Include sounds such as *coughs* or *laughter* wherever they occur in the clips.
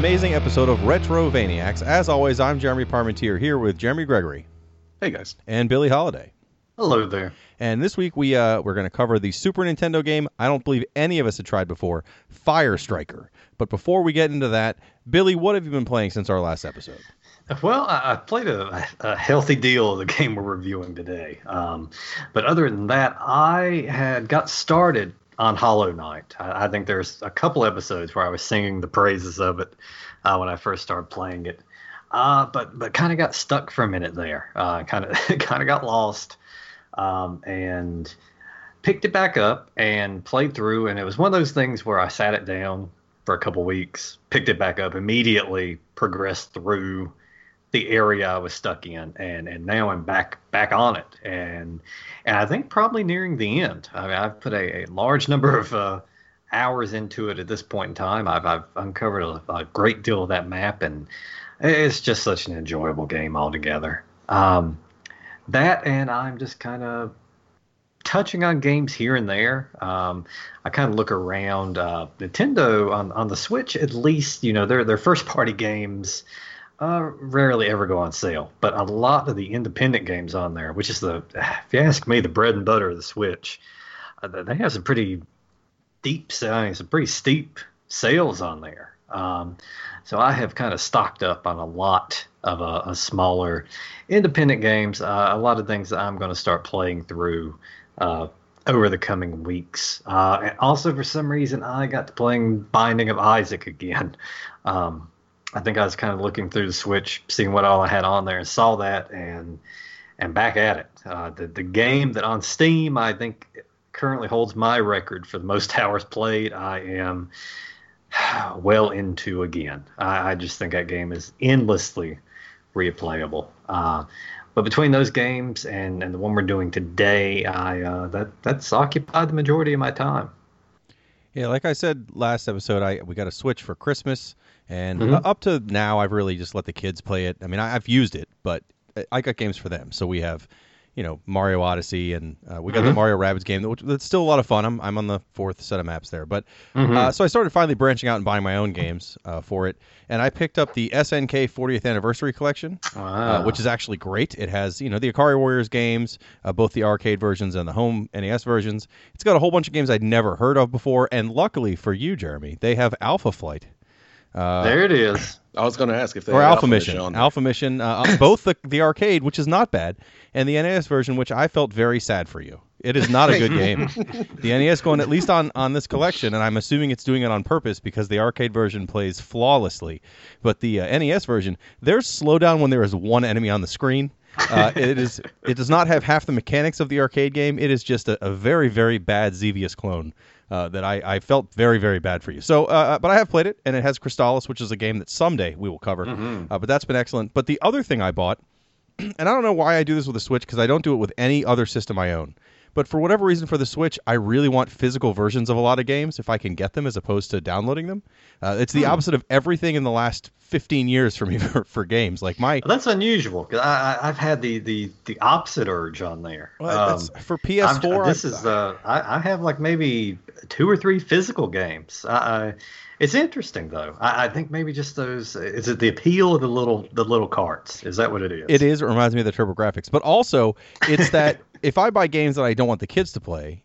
amazing episode of Retro Vaniacs. As always, I'm Jeremy Parmentier here with Jeremy Gregory Hey guys. and Billy Holiday. Hello there. And this week we uh, we're going to cover the Super Nintendo game. I don't believe any of us had tried before, Fire Striker. But before we get into that, Billy, what have you been playing since our last episode? Well, I, I played a, a healthy deal of the game we're reviewing today. Um, but other than that, I had got started on Hollow Knight. I, I think there's a couple episodes where I was singing the praises of it uh, when I first started playing it. Uh, but but kind of got stuck for a minute there. Kind of kind of got lost, um, and picked it back up and played through. And it was one of those things where I sat it down for a couple weeks, picked it back up, immediately progressed through the area I was stuck in, and and now I'm back back on it, and and I think probably nearing the end. I mean, I've put a, a large number of uh, hours into it at this point in time. I've I've uncovered a, a great deal of that map, and it's just such an enjoyable game altogether. Um, that and I'm just kind of touching on games here and there. Um, I kind of look around uh, Nintendo on on the Switch. At least you know their their first party games uh, rarely ever go on sale, but a lot of the independent games on there, which is the *sighs* if you ask me the bread and butter of the Switch, uh, they have some pretty deep, I some pretty steep sales on there. Um, so I have kind of stocked up on a lot of uh, a smaller independent games. Uh, a lot of things that I'm going to start playing through uh, over the coming weeks. Uh, and also, for some reason, I got to playing Binding of Isaac again. *laughs* Um, I think I was kind of looking through the Switch, seeing what all I had on there, and saw that, and and back at it. Uh, the the game that on Steam, I think currently holds my record for the most *laughs* hours played. I am *sighs* well into again. I, I just think that game is endlessly replayable. Uh, but between those games and, and the one we're doing today, I uh, that that's occupied the majority of my time. Yeah, like I said last episode, I we got a Switch for Christmas, and Mhm. up to now, I've really just let the kids play it. I mean, I, I've used it, but I got games for them. So we have, you know, Mario Odyssey, and uh, we got the Mhm. Mario Rabbids game, which that's still a lot of fun. I'm I'm on the fourth set of maps there, but Mhm. uh, so I started finally branching out and buying my own games uh, for it, and I picked up the SNK 40th Anniversary Collection. Uh, which is actually great. It has, you know, the Ikari Warriors games, uh, both the arcade versions and the home NES versions. It's got a whole bunch of games I'd never heard of before, and luckily for you, Jeremy, they have Alpha Flight. Uh, there it is. I was going to ask if they or had Alpha Mission, on there. Alpha Mission, uh, uh, *coughs* both the the arcade, which is not bad, and the NES version, which I felt very sad for you. It is not a good *laughs* game. the NES going at least on on this collection, and I'm assuming it's doing it on purpose because the arcade version plays flawlessly, but the uh, NES version, there's slowdown when there is one enemy on the screen. Uh, *laughs* it is it does not have half the mechanics of the arcade game. It is just a, a very very bad Xevious clone. Uh, that I, I felt very very bad for you. So, uh, but I have played it, and it has Crystalis, which is a game that someday we will cover. Uh, but that's been excellent. But the other thing I bought, *clears throat* and I don't know why I do this with a Switch because I don't do it with any other system I own. But for whatever reason, for the Switch, I really want physical versions of a lot of games if I can get them, as opposed to downloading them. Uh, it's the opposite of everything in the last 15 years for me *laughs* for, for games. Like my That's unusual because I, I, I've had the, the, the opposite urge on there. well, Um, for I'm- PS4, this I- is uh, I, I have like maybe two or three physical games. I, I, it's interesting though. I, I think maybe just those. Is it the appeal of the little the little carts? Is that what it is? It is. It reminds me of the TurboGrafx, but also it's that *laughs* if I buy games that I don't want the kids to play,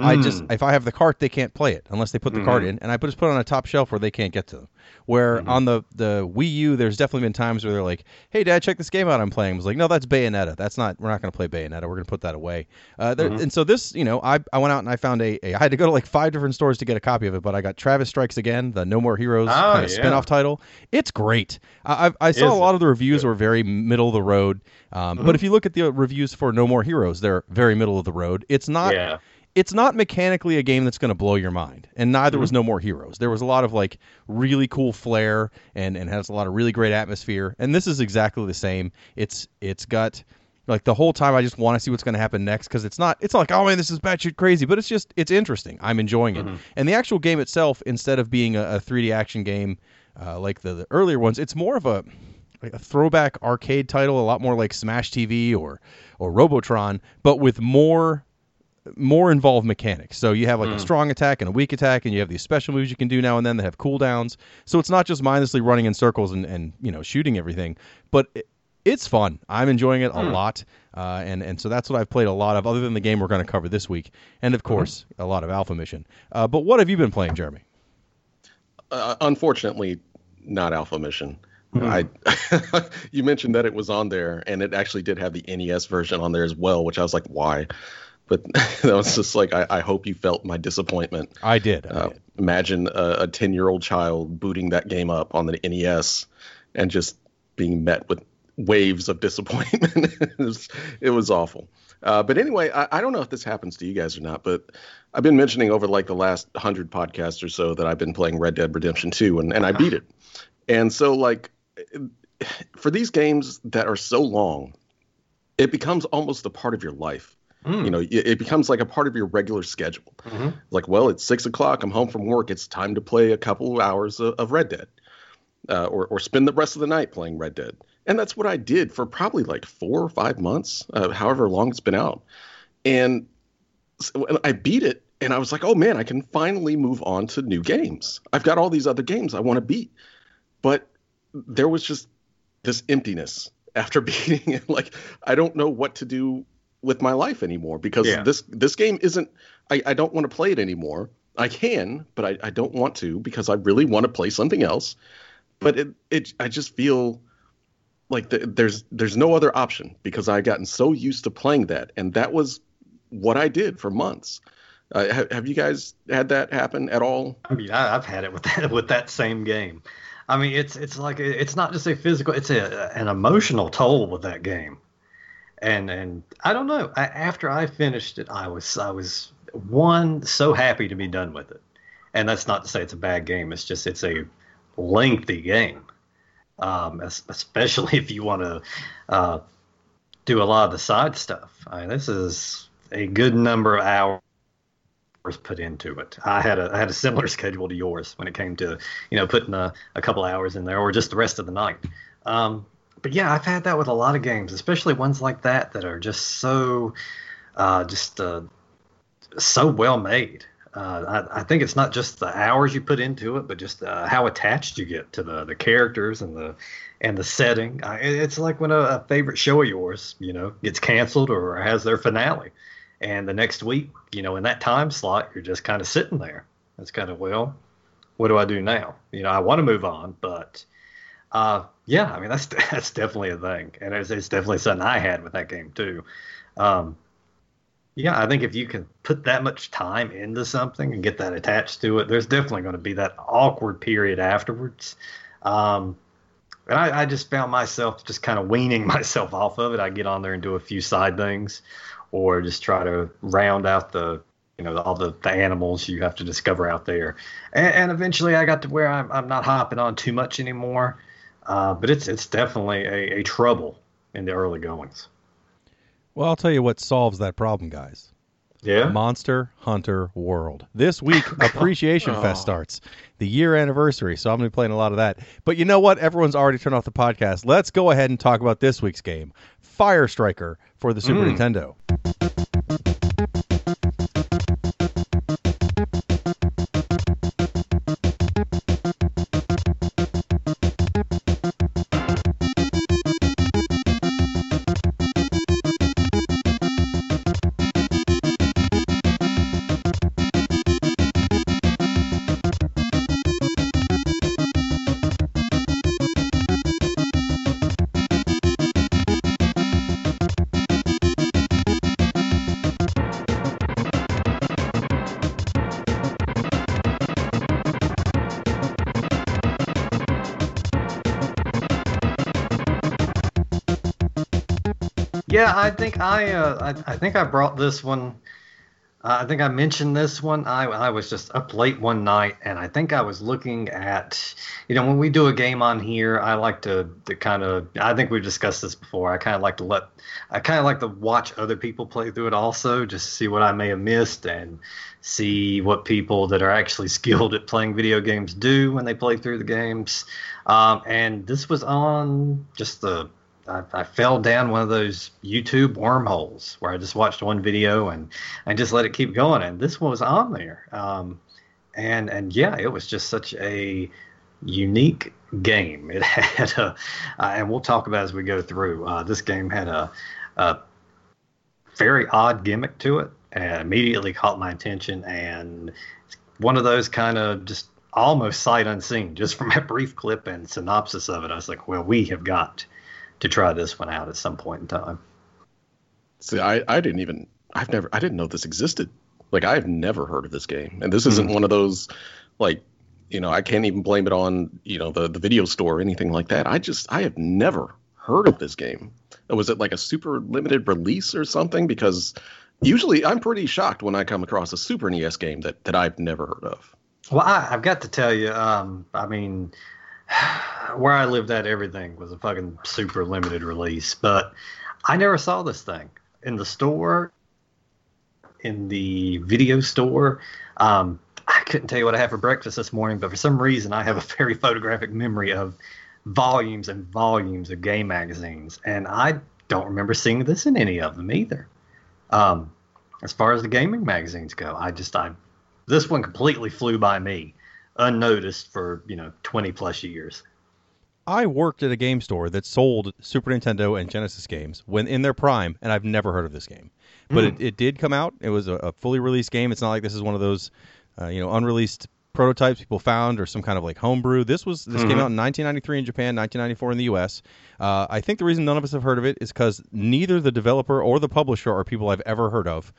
I hmm. just if I have the cart, they can't play it unless they put the cart mm-hmm. in, and I just put it on a top shelf where they can't get to them. Where mm-hmm. on the the Wii U, there's definitely been times where they're like, "Hey, Dad, check this game out I'm playing." I was like, "No, that's Bayonetta. That's not. We're not going to play Bayonetta. We're going to put that away." Uh, there, mm-hmm. And so this, you know, I I went out and I found a, a. I had to go to like five different stores to get a copy of it, but I got Travis Strikes Again, the No More Heroes ah, Oh, kind of yeah. spin-off title. It's great. I, I, I saw a lot of the reviews were very middle of the road, um, but if you look at the reviews for No More Heroes, they're very middle of the road. It's not. Yeah. It's not mechanically a game that's going to blow your mind, and neither was No More Heroes. There was a lot of like really cool flair and and has a lot of really great atmosphere, and this is exactly the same. It's it's got like the whole time I just want to see what's going to happen next because it's not it's not like oh man this is batshit crazy, but it's just it's interesting. I'm enjoying it, and the actual game itself, instead of being a, a 3D action game uh, like the, the earlier ones, it's more of a like a throwback arcade title, a lot more like Smash TV or or Robotron, but with more more involved mechanics. So you have like mm. a strong attack and a weak attack, and you have these special moves you can do now and then that have cooldowns. So it's not just mindlessly running in circles and, and you know shooting everything, but it, it's fun. I'm enjoying it a mm. lot, uh, and and so that's what I've played a lot of, other than the game we're going to cover this week, and of mm-hmm. course mm-hmm. a lot of Alpha Mission. Uh, but what have you been playing, Jeremy? Uh, unfortunately, not Alpha Mission. Mm-hmm. I *laughs* you mentioned that it was on there, and it actually did have the NES version on there as well, which I was like, why? But *laughs* that was just like, I, I hope you felt my disappointment. I did. I uh, did. Imagine a ten year old child booting that game up on the NES and just being met with waves of disappointment. *laughs* it, was, it was awful. Uh, but anyway, I, I, don't know if this happens to you guys or not, but I've been mentioning over like the last hundred podcasts or so that I've been playing Red Dead Redemption 2 and, and I beat it. And so like *sighs* for these games that are so long, it becomes almost a part of your life. Mm. You know, it, it, becomes like a part of your regular schedule. Mm-hmm. Like, well, it's six o'clock. I'm home from work. It's time to play a couple of hours of, of Red Dead, uh, or or spend the rest of the night playing Red Dead. And that's what I did for probably like four or five months, uh, however long it's been out. And so I beat it, and I was like, oh man, I can finally move on to new games. I've got all these other games I want to beat, but there was just this emptiness after *laughs* beating it. Like I don't know what to do with my life anymore because yeah. this this game isn't. I, I don't want to play it anymore. I can, but I, I don't want to because I really want to play something else. But it it I just feel like the, there's there's no other option because I've gotten so used to playing that, and that was what I did for months. Uh, have, have, you guys had that happen at all? I mean, I, have had it with that *laughs* with that same game. I mean, it's it's like it's not just a physical; it's a an emotional toll with that game. And and I don't know. I, after I finished it, I was I was one so happy to be done with it. And that's not to say it's a bad game. It's just it's a lengthy game um, especially *laughs* if you want to uh, do a lot of the side stuff. I mean, this is a good number of hours put into it. I had a I had a similar *laughs* schedule to yours when it came to you know putting a, a couple hours in there or just the rest of the night. Um, but yeah, I've had that with a lot of games, especially ones like that that are just so uh, just uh, so well made. Uh, I, I, think it's not just the hours you put into it, but just uh, how attached you get to the the characters and the and the setting. I, it's like when a, a, favorite show of yours, you know, gets canceled or has their finale, and the next week, you know, in that time slot, you're just kind of sitting there. It's kind of well, what do I do now? You know, I want to move on, but uh, yeah, I mean that's *laughs* that's definitely a thing, and it's, it's definitely something I had with that game too. Um, yeah, I think if you can put that much time into something and get that attached to it, there's definitely going to be that awkward period afterwards. Um, and I, I, just found myself just kind of weaning *laughs* myself off of it. I get on there and do a few side things, or just try to round out the, you know, all the, the animals you have to discover out there. And, and eventually, I got to where I'm, I'm not hopping on too much anymore. Uh, but it's it's definitely a, a trouble in the early goings. Well, I'll tell you what solves that problem, guys. Yeah. Monster Hunter World. This week, *laughs* Appreciation oh. Fest starts, the year anniversary. So I'm going to be playing a lot of that. But you know what? Everyone's already turned off the podcast. Let's go ahead and talk about this week's game Fire Striker for the Super mm. Nintendo. Yeah, I think I, uh, I, I think I brought this one. Uh, I think I mentioned this one. I, I was just up late one night, and I think I was looking at, you know, when we do a game on here, I like to, to kind of. I think we've discussed this before. I kind of like to let, I kind of like to watch other people play through it also, just to see what I may have missed and see what people that are actually *laughs* skilled at playing video games do when they play through the games. Um, and this was on just the I, I, fell down one of those YouTube wormholes where I just watched one video and and just let it keep going. And this one was on there. Um, and and yeah, it was just such a unique game. It *laughs* had a, uh, and we'll talk about as we go through. Uh, this game had a, a very odd gimmick to it, and immediately caught my attention. And one of those kind of just almost sight unseen, just *laughs* from a brief clip and synopsis of it. I was like, well, we have got to try this one out at some point in time. See, I, I didn't even, I've never, I didn't know this existed. Like, I've never heard of this game. And this isn't mm-hmm. one of those, like, you know, I can't even blame it on, you know, the, the video store or anything like that. I just, I have never heard of this game. Was it like a super limited release or something? Because usually I'm pretty shocked when I come across a Super NES game that, that I've never heard of. Well, I, have got to tell you, um, I mean, *sighs* where I lived at, everything was a fucking super limited release. But I never saw this thing in the store, in the video store. Um, I couldn't tell you what I had for breakfast this morning, but for some reason, I have a *laughs* very photographic memory of volumes and volumes of gay magazines, and I don't remember seeing this in any of them either. Um, as far as the gaming magazines go, I just I this one completely flew by me, unnoticed for you know twenty plus years. I worked at a game store that sold Super Nintendo and Genesis games when in their prime, and I've never heard of this game. But mm. it, it did come out. It was a, a, fully released game. It's not like this is one of those, uh, you know, unreleased prototypes people found or some kind of like homebrew. This was this mm-hmm. came out in 1993 in Japan, 1994 in the U.S. Uh, I think the reason none of us have heard of it is because neither the developer or the publisher are people I've ever heard of.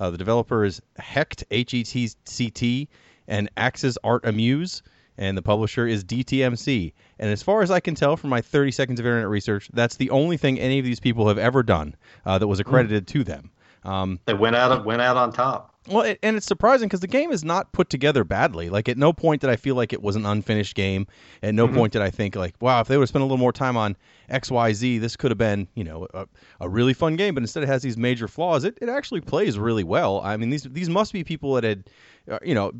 Uh, the developer is Hect H E T C T and Axis Art Amuse, and the publisher is DTMC. And as far as I can tell from my 30 seconds of internet research, that's the only thing any of these people have ever done uh, that was accredited mm. to them. Um, they went out went out on top. Well, it, and it's surprising because the game is not put together badly. Like at no point did I feel like it was an unfinished game. At no mm-hmm. point did I think like, wow, if they would have spent a little more time on X, Y, Z, this could have been you know a, a really fun game. But instead, it has these major flaws. It, it actually plays really well. I mean, these these must be people that had, uh, you know,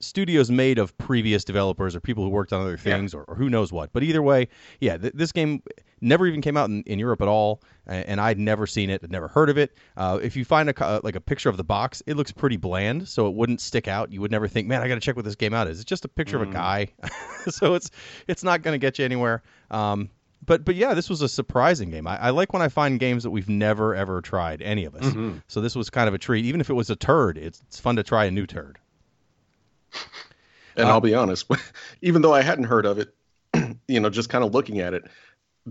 studios made of previous developers or people who worked on other things yeah. or, or, who knows what. But either way, yeah, th- this game never even came out in, in Europe at all, and I'd never seen it, I'd never heard of it. Uh, if you find a uh, like a picture of the box, it looks pretty bland, so it wouldn't stick out. You would never think, man, I got to check what this game out is. It's just a picture mm. of a mm. guy, *laughs* so it's it's not going to get you anywhere. Um, but but yeah, this was a surprising game. I, I, like when I find games that we've never ever tried, any of us. Mm-hmm. So this was kind of a treat, even if it was a turd. It's, it's fun to try a new turd. And uh, I'll be honest, *laughs* even though I hadn't heard of it, *clears throat* you know, just kind of looking at it,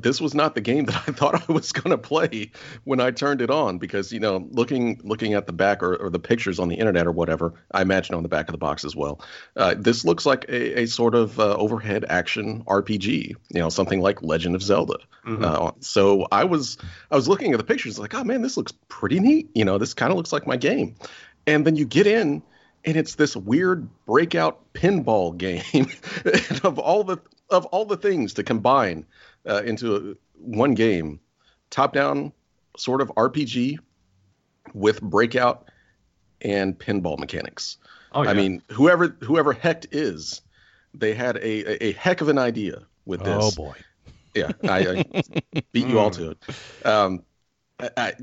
this was not the game that *laughs* I thought I was going to play when I turned it on because you know looking looking at the back or, or, the pictures on the internet or whatever I imagine on the back of the box as well. Uh, this looks like a, a sort of uh, overhead action RPG, you know, something like Legend of Zelda. Mm-hmm. Uh, so I was I was looking at the pictures like, oh man, this looks pretty neat. You know, this kind of looks like my game. And then you get in and it's this weird breakout pinball game *laughs* of all the of all the things to combine uh, into a, one game, top down sort of RPG with breakout and pinball mechanics. Oh, yeah. I mean, whoever whoever Hect is, they had a, a, a heck of an idea with this. Oh boy. Yeah, I, I *laughs* beat you all to it. Um, I, I,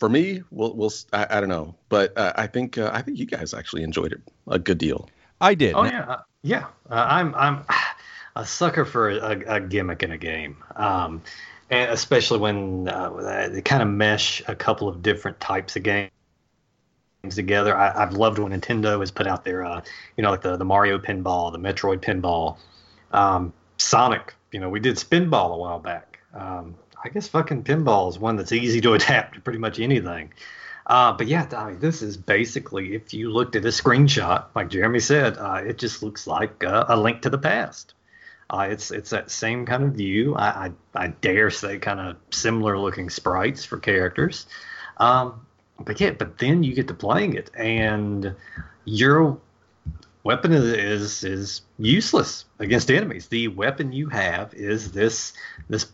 for me, we'll, we'll I, I don't know, but uh, I think uh, I think you guys actually enjoyed it a good deal. I did. Oh yeah, uh, yeah. Uh, I'm I'm *sighs* a sucker for a, a gimmick in a game, um, and especially when uh, they kind of mesh a couple of different types of games together. I, have loved when Nintendo has put out their, uh, you know, like the the Mario pinball, the Metroid pinball, um, Sonic. You know, we did Spinball a while back. Um, I guess fucking pinball is one that's easy to *laughs* adapt to pretty much anything. Uh, but yeah, I mean, this is basically, if you looked at a screenshot, like Jeremy said, uh, it just looks like uh, a link to the past. Uh, it's it's that same kind of view. I, I, I dare say kind of similar looking sprites for characters. Um, but yeah, but then you get to playing it, and your weapon is is useless against enemies. The weapon you have is this this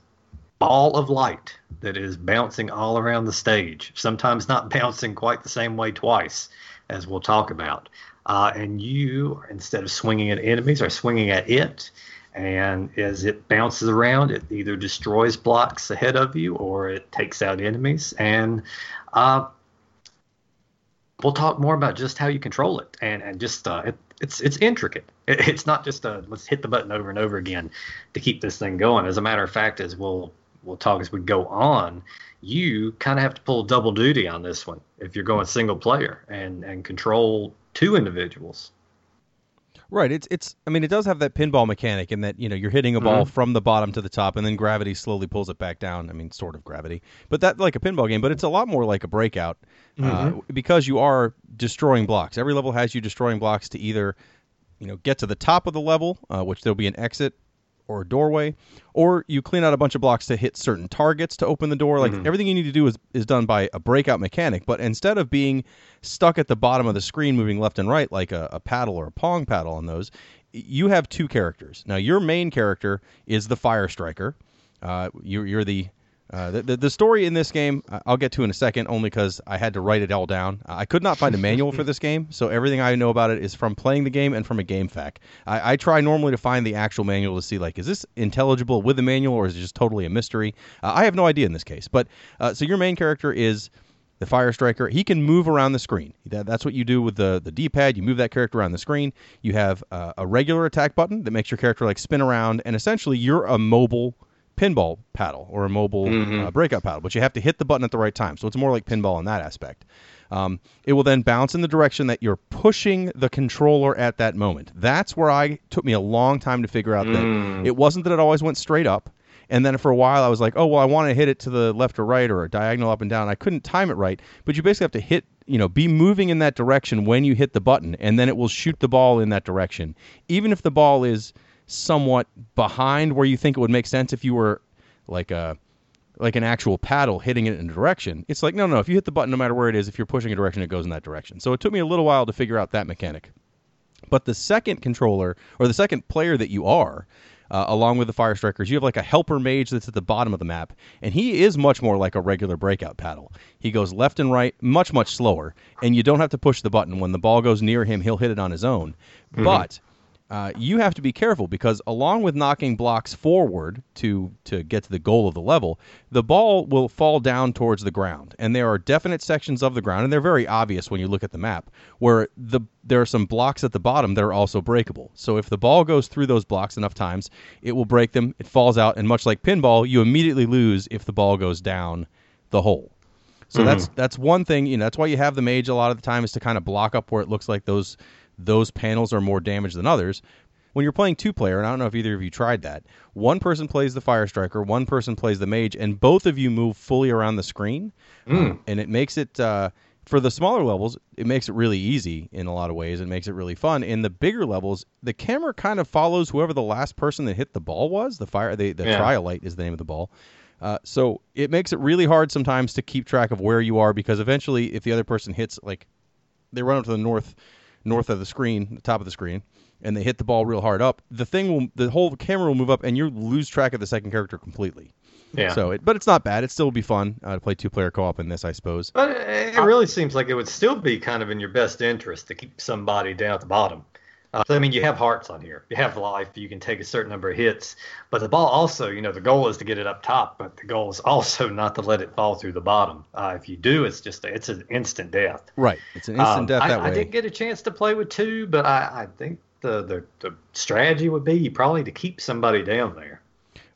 ball of light that is bouncing all around the stage, sometimes not *laughs* bouncing quite the same way twice, as we'll talk about. Uh, and you, instead of swinging at enemies, are swinging at it. And as it bounces around, it either destroys blocks ahead of you or it takes out enemies. And uh, we'll talk more about just how you control it and and just uh, it, it's it's intricate. It, *laughs* it's not just a let's hit the button over and over again to keep this thing going. As a matter of fact, as we'll we'll talk as we go on, you kind of have to pull double duty on this one if you're going single player and and control two individuals. Right. It's it's. I mean, it does have that pinball mechanic in that you know you're hitting a ball Mm-hmm. from the bottom to the top, and then gravity slowly pulls it back down. I mean, sort of gravity, but that like a pinball game. But it's a lot more like a breakout uh, because you are destroying blocks. Every level has you destroying blocks to either you know get to the top of the level, uh, which there'll be an exit or a doorway, or you clean out a bunch of blocks to hit certain targets to open the door. Like everything you need to do is is done by a breakout mechanic. But instead of being stuck at the bottom of the screen moving left and right like a, a paddle or a pong paddle on those, you have two characters. Now your main character is the fire striker. Uh, you, you're the uh, the, the the story in this game I'll get to in a second, only because I had to write it all down. I could not find a manual for *laughs* this game, so everything I know about it is from playing the game and from a game fact. I, I try normally to find the actual manual to see like is this intelligible with the manual or is it just totally a mystery. Uh, I have no idea in this case, but uh, so your main character is the fire striker he can move around the screen that, that's what you do with the, the d-pad you move that character around the screen you have uh, a regular attack button that makes your character like spin around and essentially you're a mobile pinball paddle or a mobile uh, breakout paddle but you have to hit the button at the right time so it's more like pinball in that aspect um, it will then bounce in the direction that you're pushing the controller at that moment that's where i took me a long time to figure out that it wasn't that it always went straight up and then for a while, I was like, oh, well, I want to hit it to the left or right or a diagonal up and down. I couldn't time it right. But you basically have to hit, you know, be moving in that direction when you hit the button, and then it will shoot the ball in that direction. Even if the ball is somewhat behind where you think it would make sense if you were like a like an actual paddle hitting it in a direction. It's like, no, no, if you hit the button, no matter where it is, if you're pushing a direction, it goes in that direction. So it took me a little while to figure out that mechanic. But the second controller or the second player that you are, uh, along with the fire strikers, you have like a helper mage that's at the bottom of the map, and he is much more like a regular breakout paddle. He goes left and right, much much slower, and you don't have to push the button. When the ball goes near him, he'll hit it on his own. But uh, you have to be careful because along with knocking blocks forward to to get to the goal of the level, the ball will fall down towards the ground, and there are definite sections of the ground, and they're very obvious when you look at the map, where the there are some blocks at the bottom that are also breakable. So if the ball goes through those blocks enough times, it will break them. It falls out, and much like pinball, you immediately lose if the ball goes down the hole. So that's that's one thing. You know, that's why you have the mage a lot of the time is to kind of block up where it looks like those those panels are more damaged than others. When you're playing two player, and I don't know if either of you tried that, one person plays the fire striker, one person plays the mage, and both of you move fully around the screen, Um, and it makes it. Uh, for the smaller levels, it makes it really easy in a lot of ways. It makes it really fun. In the bigger levels, the camera kind of follows whoever the last person that hit the ball was. The fire, the, the Yeah. triolite is the name of the ball. Uh, so it makes it really hard sometimes to keep track of where you are because eventually, if the other person hits like they run up to the north north of the screen, the top of the screen, and they hit the ball real hard up, the thing will the whole camera will move up and you lose track of the second character completely. Yeah. So, it, but it's not bad. It still will be fun uh, to play two player co op in this, I suppose. But it really seems like it would still be kind of in your best interest to keep somebody down at the bottom. Uh, so, I mean, you have hearts on here. You have life. You can take a certain number of hits. But the ball also, you know, the goal is to get it up top, but the goal is also *laughs* not to let it fall through the bottom. Uh, if you do, it's just it's an instant death. Right. It's an instant Um, death I, that I didn't get a chance to play with two, but I, I think the, the the strategy would be probably to keep somebody down there.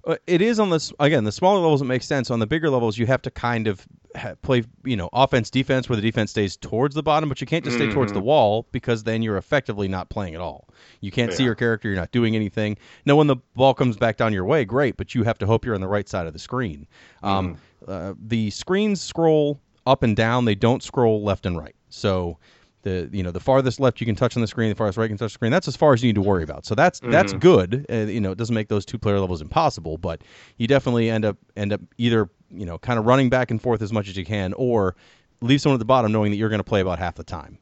Uh, it is on this again the smaller levels it makes sense. On the bigger levels you have to kind of ha- play you know offense defense where the defense stays towards the bottom but you can't just stay towards the wall because then you're effectively not playing at all. You can't see your character you're not doing anything. Now when the ball comes back down your way great but you have to hope you're on the right side of the screen. Um, uh, the screens scroll up and down they don't scroll left and right. So the you know the farthest left you can touch on the screen, the farthest right you can touch the screen. That's as far as you need to worry about. So that's that's good. Uh, you know, it doesn't make those two player levels impossible, but you definitely end up end up either you know kind of running back and forth as much as you can, or leave someone at the bottom knowing that you're going to play about half the time.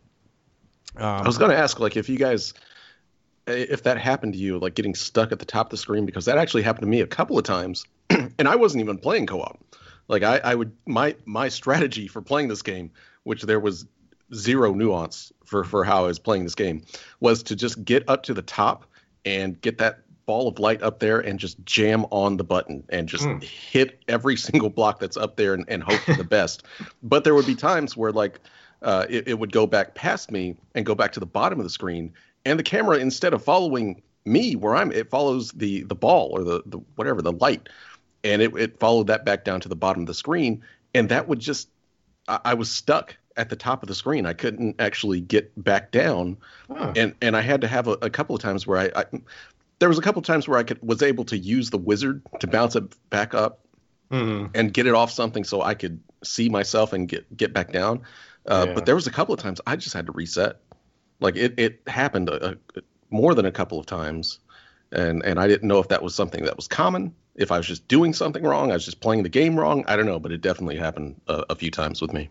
I was going to ask, like, if you guys, if that happened to you, like getting stuck at the top of the screen, because that actually happened to me a couple of times, *clears throat* and I wasn't even playing co-op. Like, I, I would my my strategy for playing this game, which there was zero nuance for for how I was playing this game, was to just get up to the top and get that ball of light up there and just jam on the button and just mm. hit every *laughs* single block that's up there and, and hope for the best. But there would be times where like uh, it, it would go back past me and go back to the bottom of the screen, and the camera instead of following me where I'm, it follows the the ball or the, the whatever the light, and it, it followed that back down to the bottom of the screen, and that would just I, I was stuck at the top of the screen. I couldn't actually get back down, huh. and and I had to have a, a couple of times where I, I, there was a couple of times where I could was able to use the wizard to bounce it back up mm-hmm. and get it off something so I could see myself and get get back down. Uh, yeah. But there was a couple of times I just had to reset. Like it it happened a, a, more than a couple of times, and and I didn't know if that was something that was common. If I was just doing something wrong, I was just playing the game wrong. I don't know, but it definitely happened a, a few times with me.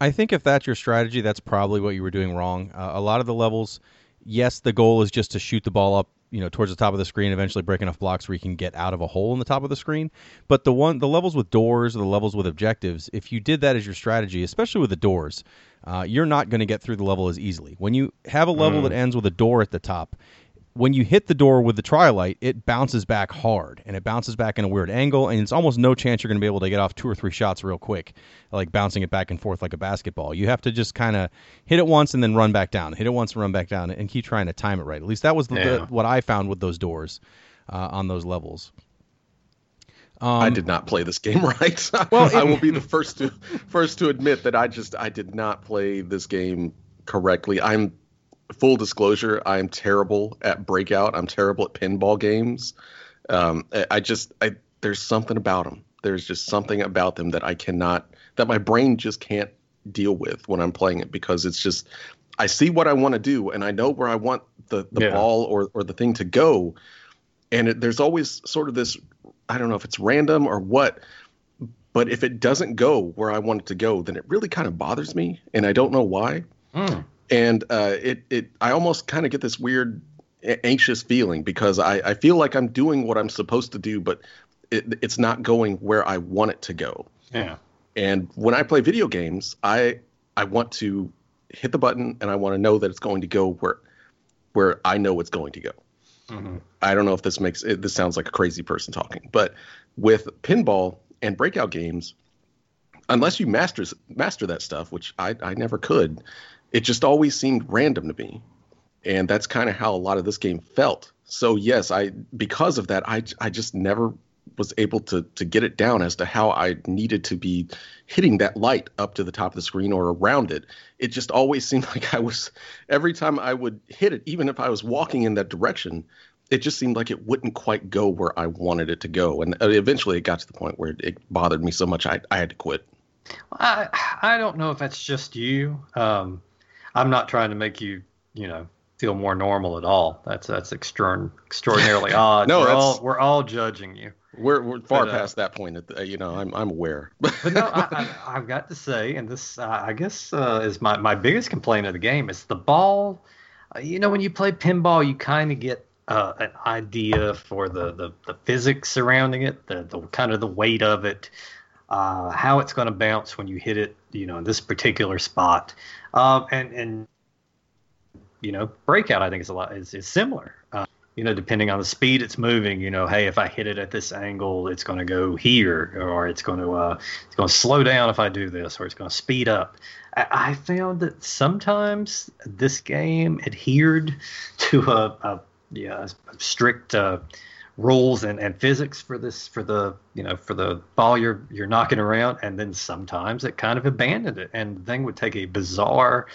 I think if that's your strategy, that's probably what you were doing wrong. Uh, a lot of the levels, yes, the goal is just to shoot the ball up, you know, towards the top of the screen, eventually break enough blocks where you can get out of a hole in the top of the screen. But the one, the levels with doors, or the levels with objectives, if you did that as your strategy, especially with the doors, uh, you're not going to get through the level as easily. When you have a level mm. that ends with a door at the top, when you hit the door with the Tri-Lite, it bounces back hard and it bounces back in a weird angle, and it's almost no chance you're going to be able to get off two or three shots real quick, like bouncing it back and forth like a basketball. You have to just kind of hit it once and then run back down, hit it once and run back down, and keep trying to time it right. At least that was the, yeah. the, what I found with those doors uh, on those levels. Um, I did not play this game *laughs* right. Well, I will be the first to first to admit that I just I did not play this game correctly. I'm full disclosure, I'm terrible at breakout. I'm terrible at pinball games. Um, I just, I, there's something about them. There's just something about them that I cannot, that my brain just can't deal with when I'm playing it because it's just, I see what I want to do and I know where I want the, the yeah. ball or, or the thing to go. And it, there's always sort of this, I don't know if it's random or what, but if it doesn't go where I want it to go, then it really kind of bothers me. And I don't know why. Mm and uh, it it I almost kind of get this weird anxious feeling because I, I feel like I'm doing what I'm supposed to do, but it, it's not going where I want it to go. Yeah. And when I play video games, I I want to hit the button and I want to know that it's going to go where where I know it's going to go. Mm-hmm. I don't know if this makes it, this sounds like a crazy person talking, but with pinball and breakout games, unless you master master that stuff, which I, I never could, it just always seemed random to me. And that's kind of how a lot of this game felt. So yes, I because of that, I I just never was able to to get it down as to how I needed to be hitting that light up to the top of the screen or around it. It just always seemed *laughs* like I was every time I would hit it, even if I was walking in that direction, it just seemed like it wouldn't quite go where I wanted it to go. And uh, eventually, it got to the point where it bothered me so much I I had to quit. I I don't know if that's just you. Um, I'm not trying to make you, you know, feel more normal at all. That's that's extraordinary, extraordinarily *laughs* odd. no, we're all we're all judging you. We're we're far but, uh, past that point. The, you know, I'm I'm aware. *laughs* but no, I, have got to say, and this uh, I guess uh, is my my biggest complaint of the game is the ball. Uh, you know, when you play pinball, you kind of get uh, an idea for the, the the physics surrounding it, the the kind of the weight of it. Uh, how it's going to bounce when you hit it, you know, in this particular spot. Um, and and you know, breakout I think is a lot is, is similar. Uh, you know, depending on the speed it's moving, you know, hey, if I hit it at this angle, it's going to go here, or it's going to uh, it's going to slow down if I do this, or it's going to speed up. I, I found that sometimes this game adhered to a, a yeah a strict uh, rules and, and physics for this for the you know for the ball you're you're knocking around. And then sometimes it kind of abandoned it. And the thing would take a bizarre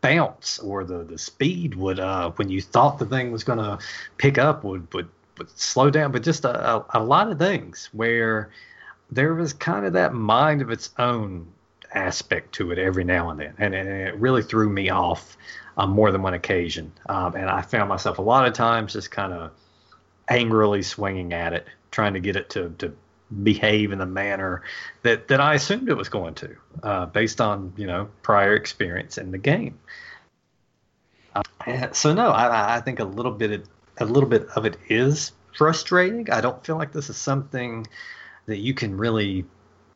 bounce or the the speed would uh when you thought the thing was going to pick up would would would slow down. But just a, a, a lot of things where there was kind of that mind of its own aspect to it every now and then. And, and it really threw me off on more than one occasion. Um, and i found myself a lot of times just kind of angrily swinging at it, trying to get it to, to behave in the manner that, that I assumed it was going to, uh, based on you know prior experience in the game. Uh, so no, I, I think a little bit a little bit of it is frustrating. I don't feel like this is something that you can really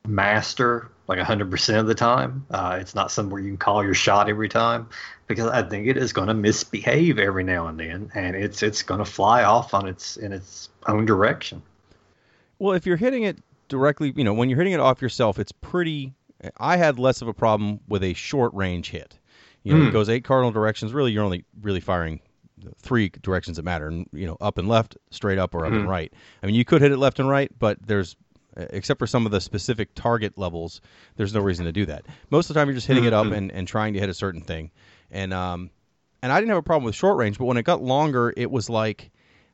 master like 100% of the time. Uh, it's not somewhere you can call your shot every time because I think it is going to misbehave every now and then, and it's it's going to fly off on its in its own direction. Well, if you're hitting it directly, you know, when you're hitting it off yourself, it's pretty. I had less of a problem with a short range hit. You know, mm. it goes eight cardinal directions. Really, you're only really firing three directions that matter, and you know, up and left, straight up, or up mm. and hmm. right. I mean, you could hit it left and right, but there's except for some of the specific target levels, there's no reason to do that. Most of the time, you're just hitting it up hmm. and, and trying to hit a certain thing. And um, and I didn't have a problem with short range, but when it got longer, it was like,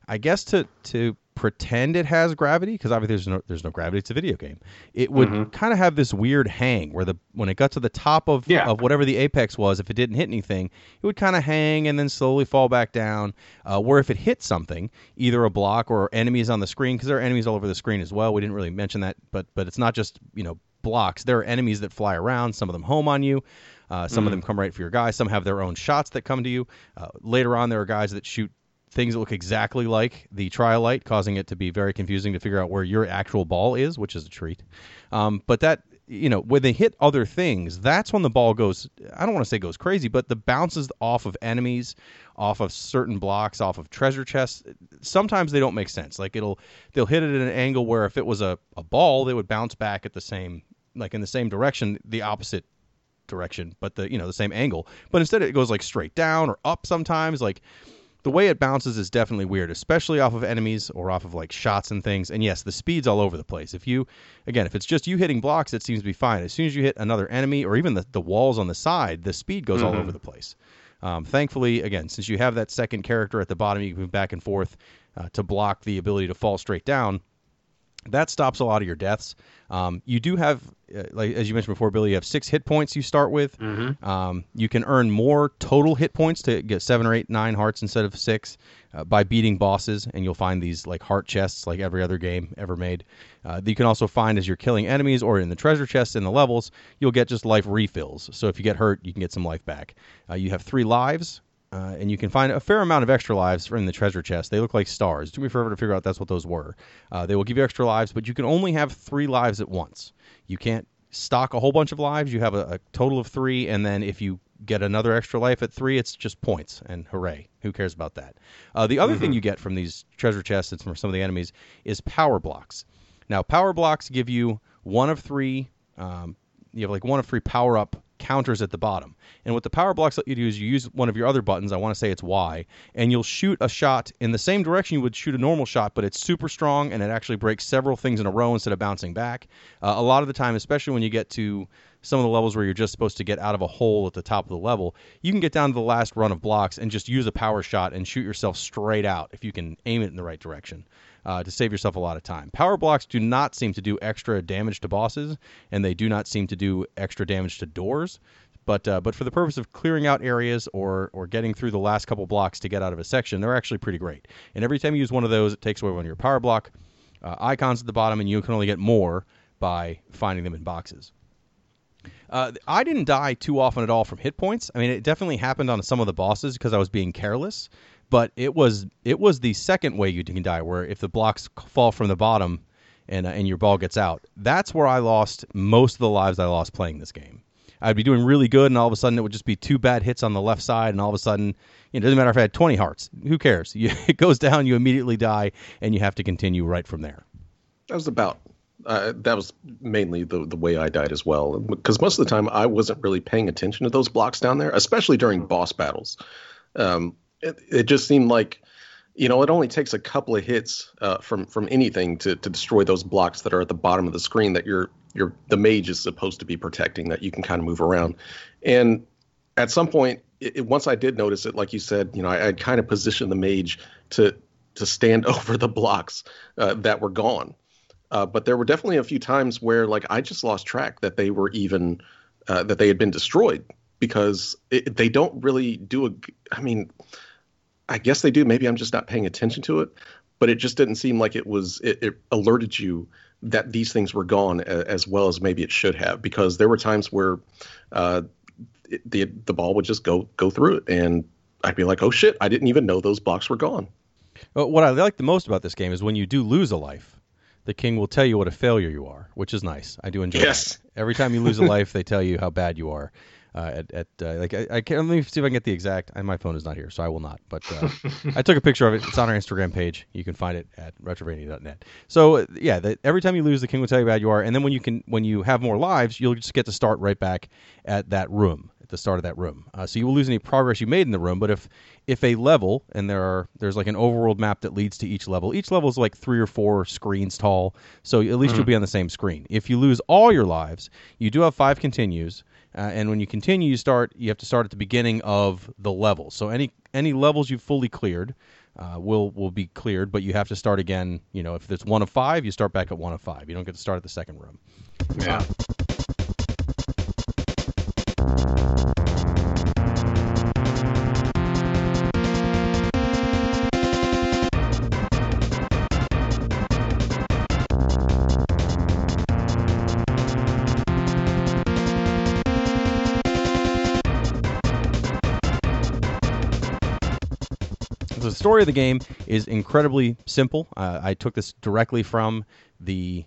I guess to to pretend it has gravity because obviously there's no there's no gravity. It's a video game. It would mm-hmm. kind of have this weird hang where the when it got to the top of yeah. of whatever the apex was, if it didn't hit anything, it would kind of hang and then slowly fall back down. Uh, where if it hit something, either a block or enemies on the screen, because there are enemies all over the screen as well. We didn't really mention that, but but it's not just you know blocks. There are enemies that fly around. Some of them home on you. Uh, some mm. of them come right for your guy. Some have their own shots that come to you. Uh, later on, there are guys that shoot things that look exactly like the Trilite, causing it to be very confusing to figure out where your actual ball is, which is a treat. Um, but that you know when they hit other things, that's when the ball goes. I don't want to say goes crazy, but the bounces off of enemies, off of certain blocks, off of treasure chests. Sometimes they don't make sense. Like it'll they'll hit it at an angle where if it was a, a ball, they would bounce back at the same like in the same direction, the opposite direction, but the you know the same angle. But instead, it goes like straight down or up sometimes. Like the way it bounces is definitely weird, especially off of enemies or off of like shots and things. And yes, the speed's all over the place. If you, again, if it's just you hitting blocks, it seems to be fine. As soon as you hit another enemy or even the, the walls on the side, the speed goes mm-hmm. all over the place. Um, thankfully, again, since you have that second character at the bottom, you can move back and forth uh, to block the ability to fall straight down that stops a lot of your deaths. Um, you do have, uh, like as you mentioned before, Billy, you have six hit points you start with. Mm-hmm. Um, you can earn more total hit points to get seven or eight, nine hearts instead of six uh, by beating bosses, and you'll find these like heart chests, like every other game ever made. Uh, you can also find as you're killing enemies or in the treasure chests in the levels, you'll get just life refills. So if you get hurt, you can get some life back. Uh, you have three lives, uh, and you can find a fair amount of extra lives in the treasure chest. They look like stars. It took me forever to figure out that's what those were. Uh, they will give you extra lives, but you can only have three lives at once. You can't stock a whole bunch of lives. You have a, a total of three, and then if you get another extra life at three, it's just points, and hooray! Who cares about that? Uh, the other mm-hmm. thing you get from these treasure chests and from some of the enemies is power blocks. Now, power blocks give you one of three. Um, you have like one of three power up counters at the bottom. And what the power blocks let you do is you use one of your other buttons, I want to say it's Y, and you'll shoot a shot in the same direction you would shoot a normal shot, but it's super strong and it actually breaks several things in a row instead of bouncing back. Uh, a lot of the time, especially when you get to some of the levels where you're just supposed to get out of a hole at the top of the level, you can get down to the last run of blocks and just use a power shot and shoot yourself straight out if you can aim it in the right direction uh, to save yourself a lot of time. Power blocks do not seem to do extra damage to bosses, and they do not seem to do extra damage to doors. But uh, but for the purpose of clearing out areas or or getting through the last couple blocks to get out of a section, they're actually pretty great. And every time you use one of those, it takes away one of your power block uh, icons at the bottom, and you can only get more by finding them in boxes. Uh, I didn't die too often at all from hit points. I mean, it definitely happened on some of the bosses because I was being careless but it was it was the second way you can die, where if the blocks fall from the bottom and uh, and your ball gets out, that's where I lost most of the lives I lost playing this game. I'd be doing really good, and all of a sudden it would just be two bad hits on the left side, and all of a sudden it doesn't matter if I had 20 hearts. Who cares? *laughs* You, it goes down, you immediately die, and you have to continue right from there. That was about uh, that was mainly the the way I died as well, because most of the time I wasn't really paying attention to those blocks down there, especially during boss battles. Um, it, it just seemed like you know, it only takes a couple of hits uh, from from anything to, to destroy those blocks that are at the bottom of the screen that your your the mage is supposed to be protecting that you can kind of move around. And at some point, it, it, once I did notice it, like you said, you know, I, I kind of positioned the mage to to stand *laughs* over the blocks uh, that were gone. Uh, but there were definitely a few times where like I just lost track that they were even uh, that they had been destroyed because it, they don't really do a. I mean I guess they do. Maybe I'm just not paying attention to it, but it just didn't seem like it was. It, it alerted you that these things were gone as well as maybe it should have, because there were times where uh, it, the the ball would just go go through it, and I'd be like, "Oh shit! I didn't even know those blocks were gone." Well, what I like the most about this game is when you do lose a life, the king will tell you what a failure you are, which is nice. I do enjoy it. Yes. that. Every time you lose a life, they tell you how bad you are. Uh, at, at uh, like I, I can't let me see if I can get the exact. And my phone is not here, so I will not. But uh, *laughs* I took a picture of it. It's on our Instagram page. You can find it at retrovania.net. So yeah, the, every time you lose, the king will tell you how bad you are, and then when you can, when you have more lives, you'll just get to start right back at that room at the start of that room. Uh, so you will lose any progress you made in the room. But if if a level and there are there's like an overworld map that leads to each level. Each level is like three or four screens tall, so at least you'll be on the same screen. If you lose all your lives, you do have five continues. Uh, and when you continue, you start. You have to start at the beginning of the level. So any any levels you've fully cleared uh, will will be cleared, but you have to start again. You know, if it's one of five, you start back at one of five. You don't get to start at the second room. Yeah. the story of the game is incredibly simple. Uh, I took this directly from the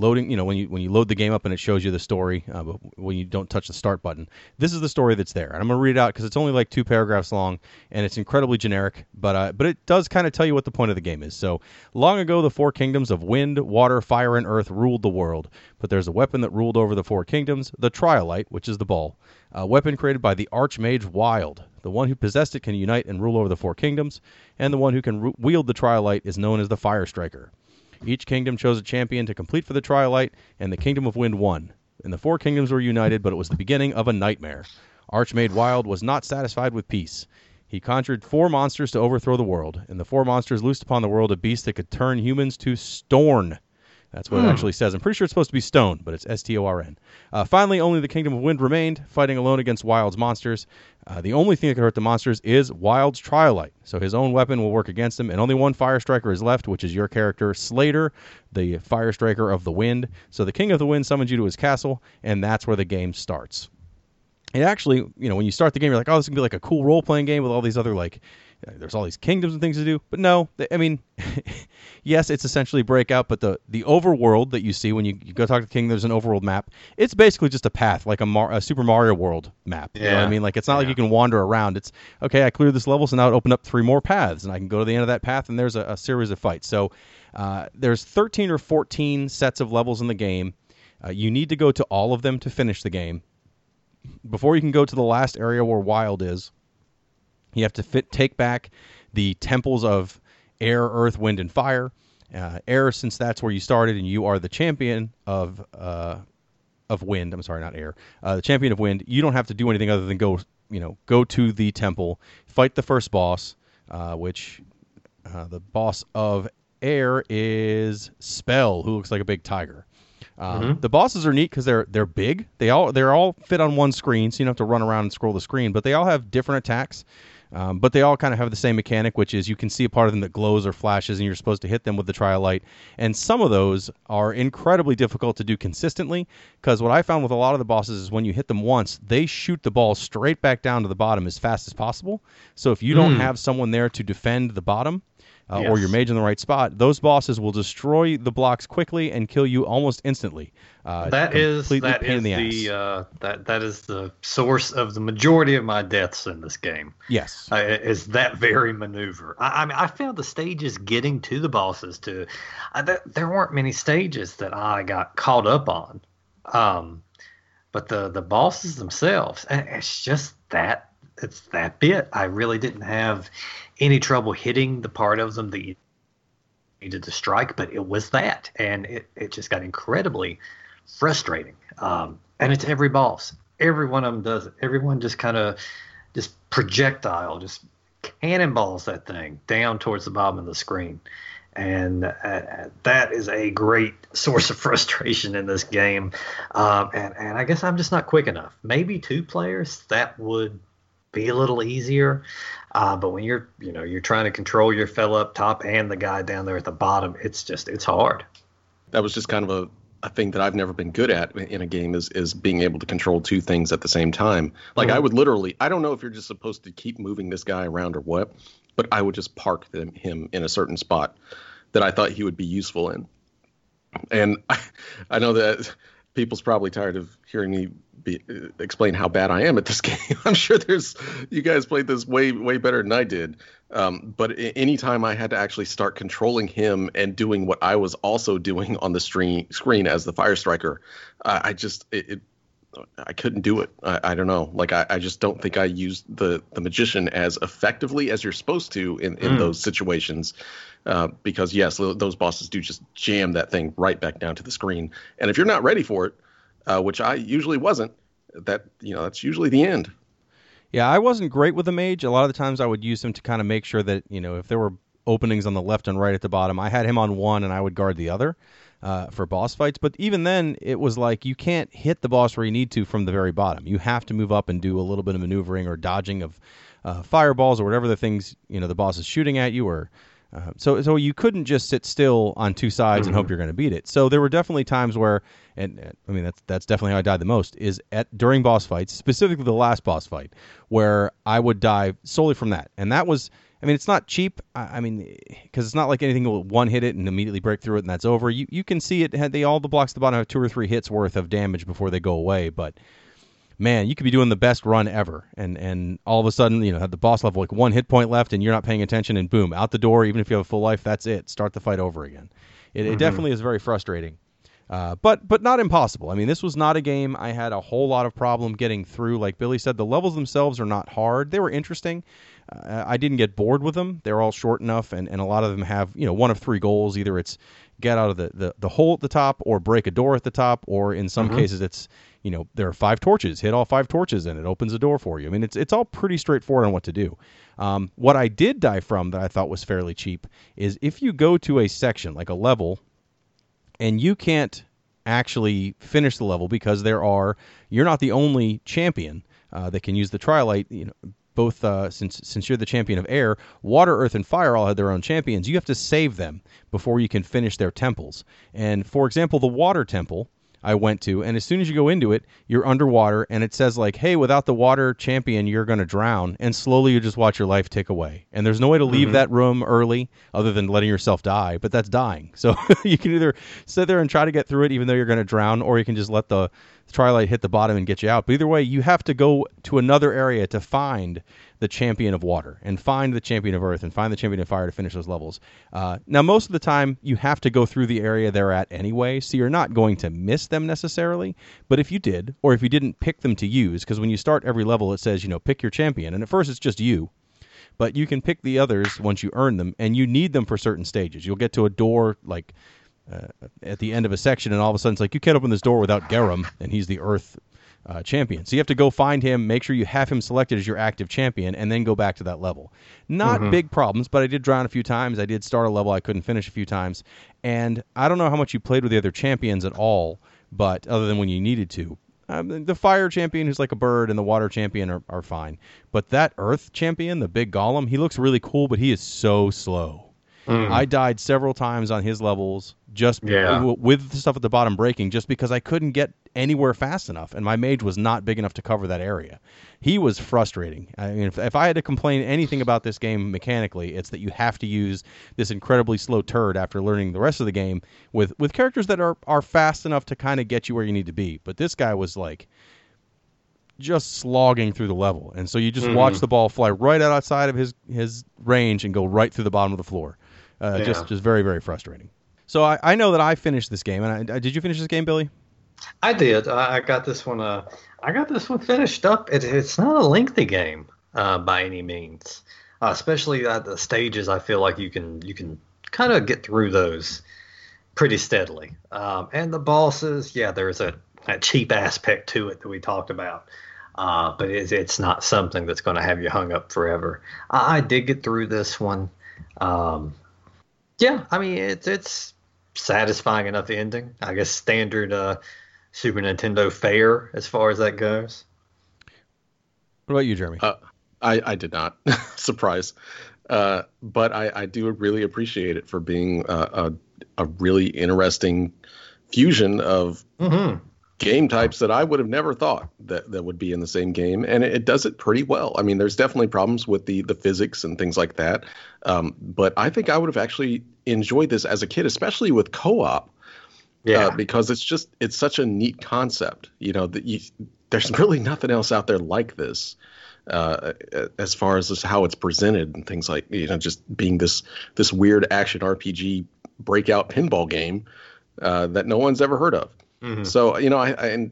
loading. You know, when you when you load the game up and it shows you the story, uh, but when you don't touch the start button, this is the story that's there. And I'm gonna read it out because it's only like two paragraphs long and it's incredibly generic, but uh, but it does kind of tell you what the point of the game is. So long ago, the four kingdoms of wind, water, fire, and earth ruled the world. But there's a weapon that ruled over the four kingdoms, the Triolite, which is the ball. A weapon created by the Archmage Wild. The one who possessed it can unite and rule over the four kingdoms, and the one who can ru- wield the Triolite is known as the Fire Striker. Each kingdom chose a champion to complete for the Triolite, and the Kingdom of Wind won. And the four kingdoms were united, but it was the beginning of a nightmare. Archmage Wild was not satisfied with peace. He conjured four monsters to overthrow the world, and the four monsters loosed upon the world a beast that could turn humans to storn. That's what it actually says. I'm pretty sure it's supposed to be stone, but it's S T O R N. Uh, finally, only the Kingdom of Wind remained, fighting alone against Wild's monsters. Uh, the only thing that could hurt the monsters is Wild's Triolite, so his own weapon will work against him, and only one Fire Striker is left, which is your character, Slater, the Fire Striker of the Wind. So the King of the Wind summons you to his castle, and that's where the game starts it actually, you know, when you start the game, you're like, oh, this is gonna be like a cool role playing game with all these other like, uh, there's all these kingdoms and things to do. But no, I mean, *laughs* yes, it's essentially breakout, but the the overworld that you see when you, you go talk to the king, there's an overworld map. It's basically just a path, like a, Mar- a Super Mario World map. You know what I mean? Like it's not like you can wander around. It's okay. I cleared this level, so now it opened up three more paths, and I can go to the end of that path, and there's a, a series of fights. So uh, there's 13 or 14 sets of levels in the game. Uh, you need to go to all of them to finish the game before you can go to the last area where wild is you have to fit take back the temples of air earth wind and fire. Uh, air since that's where you started and you are the champion of uh, of wind i'm sorry not air uh, the champion of wind you don't have to do anything other than go you know go to the temple fight the first boss uh, which uh, the boss of air is spell who looks like a big tiger um, The bosses are neat because they're they're big. They all they're all fit on one screen, so you don't have to run around and scroll the screen. But they all have different attacks. Um, but they all kind of have the same mechanic, which is you can see a part of them that glows or flashes, and you're supposed to hit them with the triolite. And some of those are incredibly difficult to do consistently, because what I found with a lot of the bosses is when you hit them once, they shoot the ball straight back down to the bottom as fast as possible. So if you don't have someone there to defend the bottom, uh, or your mage in the right spot, those bosses will destroy the blocks quickly and kill you almost instantly. Uh, That is that is the, the, uh, that that is the source of the majority of my deaths in this game. yes. Uh, is that very maneuver? I, I mean, I found the stages getting to the bosses to. Th- there weren't many stages that I got caught up on, um, but the the bosses themselves, it's just that it's that bit. I really didn't have any trouble hitting the part of them that you needed to strike, but it was that, and it, it just got incredibly frustrating. Um, and it's every boss. Every one of them does it. Everyone just kind of just projectile, just cannonballs that thing down towards the bottom of the screen. And uh, that is a great *laughs* source of frustration in this game. Um, and, and I guess I'm just not quick enough. Maybe two players, that would be a little easier. Uh, but when you're, you know, you're trying to control your fellow up top and the guy down there at the bottom, it's just, it's hard. that was just kind of a, a thing that I've never been good at in a game is is being able to control two things at the same time. Like I would literally, I don't know if you're just supposed to keep moving this guy around or what, but I would just park them, him in a certain spot that I thought he would be useful in. And I, *laughs* I know that people's probably tired of hearing me be, explain how bad I am at this *laughs* game. I'm sure there's you guys played this way way better than I did. Um, but anytime I had to actually start controlling him and doing what I was also doing on the screen screen as the fire striker, uh, I just it, it, I couldn't do it. I, I don't know. Like I, I, just don't think I used the the magician as effectively as you're supposed to in, in mm. those situations. Uh, because yes, those bosses do just jam that thing right back down to the screen. And if you're not ready for it, uh, which I usually wasn't, that you know that's usually the end. Yeah, I wasn't great with the mage. A lot of the times I would use him to kind of make sure that you know if there were openings on the left and right at the bottom, I had him on one and I would guard the other. Uh, for boss fights. But even then, it was like you can't hit the boss where you need to from the very bottom. You have to move up and do a little bit of maneuvering or dodging of uh, fireballs or whatever the things you know the boss is shooting at you, or uh, so so you couldn't just sit still on two sides and hope you're going to beat it. So there were definitely times where, and I mean that's that's definitely how I died the most is at during boss fights, specifically the last boss fight, where I would die solely from that, and that was. I mean, it's not cheap. I, I mean, because it's not like anything will one hit it and immediately break through it and that's over. You you can see it. Had they all the blocks at the bottom have two or three hits worth of damage before they go away, but man, you could be doing the best run ever, and and all of a sudden, you know, have the boss level like one hit point left, and you're not paying attention, and boom, out the door. Even if you have a full life, that's it. Start the fight over again. It, mm-hmm. it definitely is very frustrating, uh, but but not impossible. I mean, this was not a game I had a whole lot of problem getting through. Like Billy said, the levels themselves are not hard. They were interesting. Uh, I didn't get bored with them. They're all short enough, and, and a lot of them have you know one of three goals. Either it's get out of the, the, the hole at the top, or break a door at the top, or in some mm-hmm. cases it's you know there are five torches hit all five torches and it opens a door for you i mean it's it's all pretty straightforward on what to do um, what i did die from that i thought was fairly cheap is if you go to a section like a level and you can't actually finish the level because there are you're not the only champion uh, that can use the trilite you know both uh, since since you're the champion of air, water, earth, and fire all had their own champions. You have to save them before you can finish their temples. And for example, the water temple I went to, and as soon as you go into it, you're underwater, and it says like, "Hey, without the water champion, you're going to drown." And slowly, you just watch your life tick away. And there's no way to leave mm-hmm. that room early other than letting yourself die. But that's dying. *laughs* So you can either sit there and try to get through it, even though you're going to drown, or you can just let the Trilite hit the bottom and get you out. But either way, you have to go to another area to find the champion of water and find the champion of earth and find the champion of fire to finish those levels. Uh, now, most of the time, you have to go through the area they're at anyway, so you're not going to miss them necessarily. But if you did, or if you didn't pick them to use, because when you start every level, it says, you know, pick your champion. And at first, it's just you. But you can pick the others once you earn them, and you need them for certain stages. You'll get to a door like uh, at the end of a section, and all of a sudden it's like you can't open this door without Garum, and he's the Earth uh, champion. So you have to go find him, make sure you have him selected as your active champion, and then go back to that level. Not mm-hmm. big problems, but I did drown a few times. I did start a level I couldn't finish a few times, and I don't know how much you played with the other champions at all, but other than when you needed to. Um, the fire champion, who's like a bird, and the water champion are, are fine. But that earth champion, the big golem, he looks really cool, but he is so slow. Mm. I died several times on his levels just yeah. with the stuff at the bottom breaking just because I couldn't get anywhere fast enough and my mage was not big enough to cover that area. He was frustrating. I mean if, if I had to complain anything about this game mechanically, it's that you have to use this incredibly slow turd after learning the rest of the game with with characters that are are fast enough to kind of get you where you need to be. But this guy was like just slogging through the level. And so you just mm-hmm. watch the ball fly right outside of his his range and go right through the bottom of the floor. Uh, yeah. Just just very very frustrating. So I, I know that I finished this game, and I, did you finish this game, Billy? I did. I got this one. Uh, I got this one finished up. It, it's not a lengthy game uh, by any means, uh, especially at the stages. I feel like you can you can kind of get through those pretty steadily. Um, and the bosses, yeah, there's a, a, cheap aspect to it that we talked about. Uh, but it's, it's not something that's going to have you hung up forever. I, I did get through this one. Um, yeah, I mean it's it's satisfying enough ending. I guess standard uh, Super Nintendo fare as far as that goes. What about you, Jeremy? Uh, I I did not. *laughs* Surprise. Uh, but I, I do really appreciate it for being a, a, a really interesting fusion of mm-hmm game types that I would have never thought that, that would be in the same game, and it, it does it pretty well. I mean, there's definitely problems with the the physics and things like that, um, but I think I would have actually enjoyed this as a kid, especially with co-op. Yeah, uh, because it's just it's such a neat concept. You know that you, there's *laughs* really nothing else out there like this. Uh, as far as how it's presented and things like you know just being this this weird action RPG breakout pinball game uh, that no one's ever heard of. Mm-hmm. So you know, I, I, and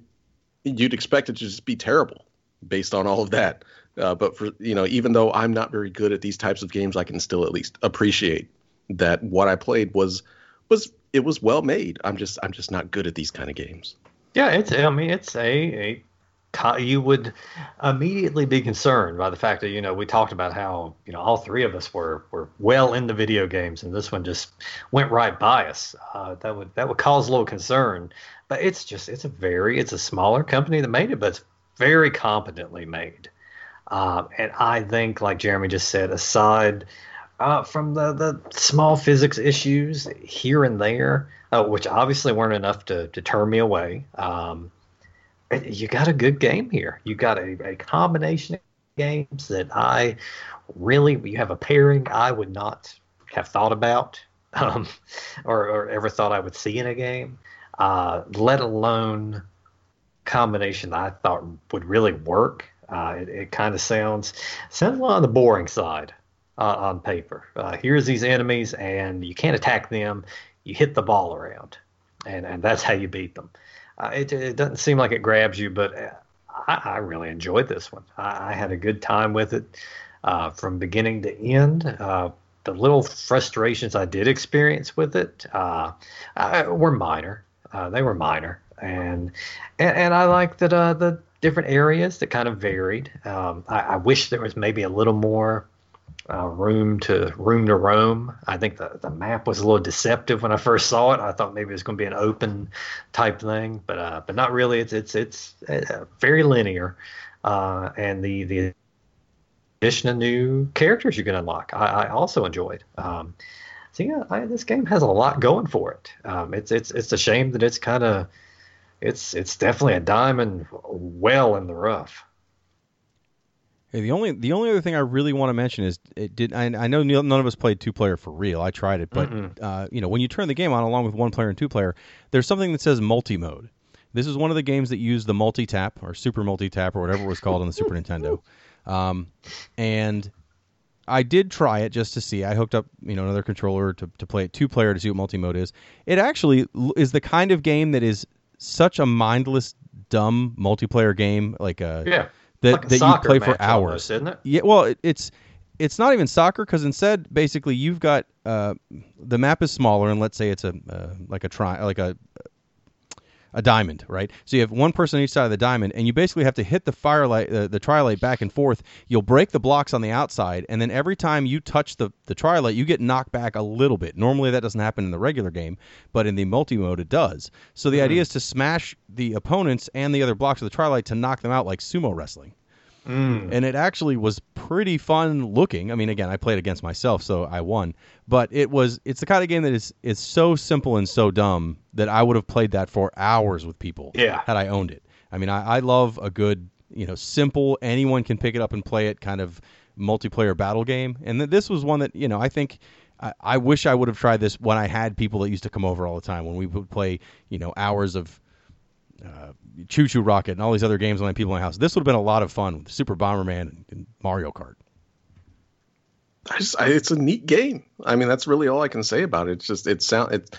you'd expect it to just be terrible based on all of that. Uh, but for you know, even though I'm not very good at these types of games, I can still at least appreciate that what I played was was it was well made. I'm just I'm just not good at these kind of games. Yeah, it's I mean it's a, a you would immediately be concerned by the fact that you know we talked about how you know all three of us were were well into video games and this one just went right by us. Uh, that would that would cause a little concern. But it's just it's a very it's a smaller company that made it, but it's very competently made. Um, and I think, like Jeremy just said, aside uh, from the, the small physics issues here and there, uh, which obviously weren't enough to, to turn me away, um, you got a good game here. You got a, a combination of games that I really, you have a pairing I would not have thought about *laughs* um, or, or, ever thought I would see in a game, uh, let alone combination that I thought would really work. Uh, it, it kind of sounds sounds on the boring side uh, on paper. Uh, here's these enemies, and you can't attack them. You hit the ball around, and and that's how you beat them. Uh, it, it doesn't seem like it grabs you, but uh, I, I really enjoyed this one. I, I, had a good time with it uh, from beginning to end. the little frustrations I did experience with it were minor. They were minor, and and, and I like that uh, the different areas that kind of varied. Um, I, I, wish there was maybe a little more uh, room to room to roam. I think the, the map was a little deceptive when I first saw it. I thought maybe it was going to be an open type thing, but uh, but not really. It's it's it's uh, very linear, uh, and the the addition of new characters you can unlock. I, I also enjoyed. Um, so yeah, I, this game has a lot going for it. Um, it's it's it's a shame that it's kind of it's it's definitely a diamond well in the rough. Hey, the only the only other thing I really want to mention is it did I, I know none of us played two player for real. I tried it, but uh, you know when you turn the game on along with one player and two player, there's something that says multi mode. This is one of the games that used the multi tap or super multi tap or whatever it was called on the Super *laughs* Nintendo, um, and I did try it just to see. I hooked up, you know, another controller to, to play it two player to see what multi mode is. It actually is the kind of game that is such a mindless, dumb multiplayer game, like a yeah, that like that you play for hours, almost, isn't it? Yeah, well, it, it's it's not even soccer because instead, basically, you've got uh, the map is smaller, and let's say it's a uh, like a tri like a a diamond, right? So you have one person on each side of the diamond, and you basically have to hit the firelight, uh, the tri-light back and forth. You'll break the blocks on the outside, and then every time you touch the the tri-light, you get knocked back a little bit. Normally that doesn't happen in the regular game, but in the multi mode it does. So the mm. idea is to smash the opponents and the other blocks of the tri-light to knock them out like sumo wrestling. Mm. And it actually was pretty fun looking. I mean, again, I played against myself, so I won. But it was it's the kind of game that is is so simple and so dumb that I would have played that for hours with people. Yeah. Had I owned it. I mean, I, I love a good, you know, simple, anyone can pick it up and play it kind of multiplayer battle game. And th- this was one that, you know, I think I, I wish I would have tried this when I had people that used to come over all the time when we would play, you know, hours of uh, ChuChu Rocket and all these other games on people in my house. This would have been a lot of fun with Super Bomberman and Mario Kart. I just, I, it's a neat game. I mean, that's really all I can say about it. It's just it sound it.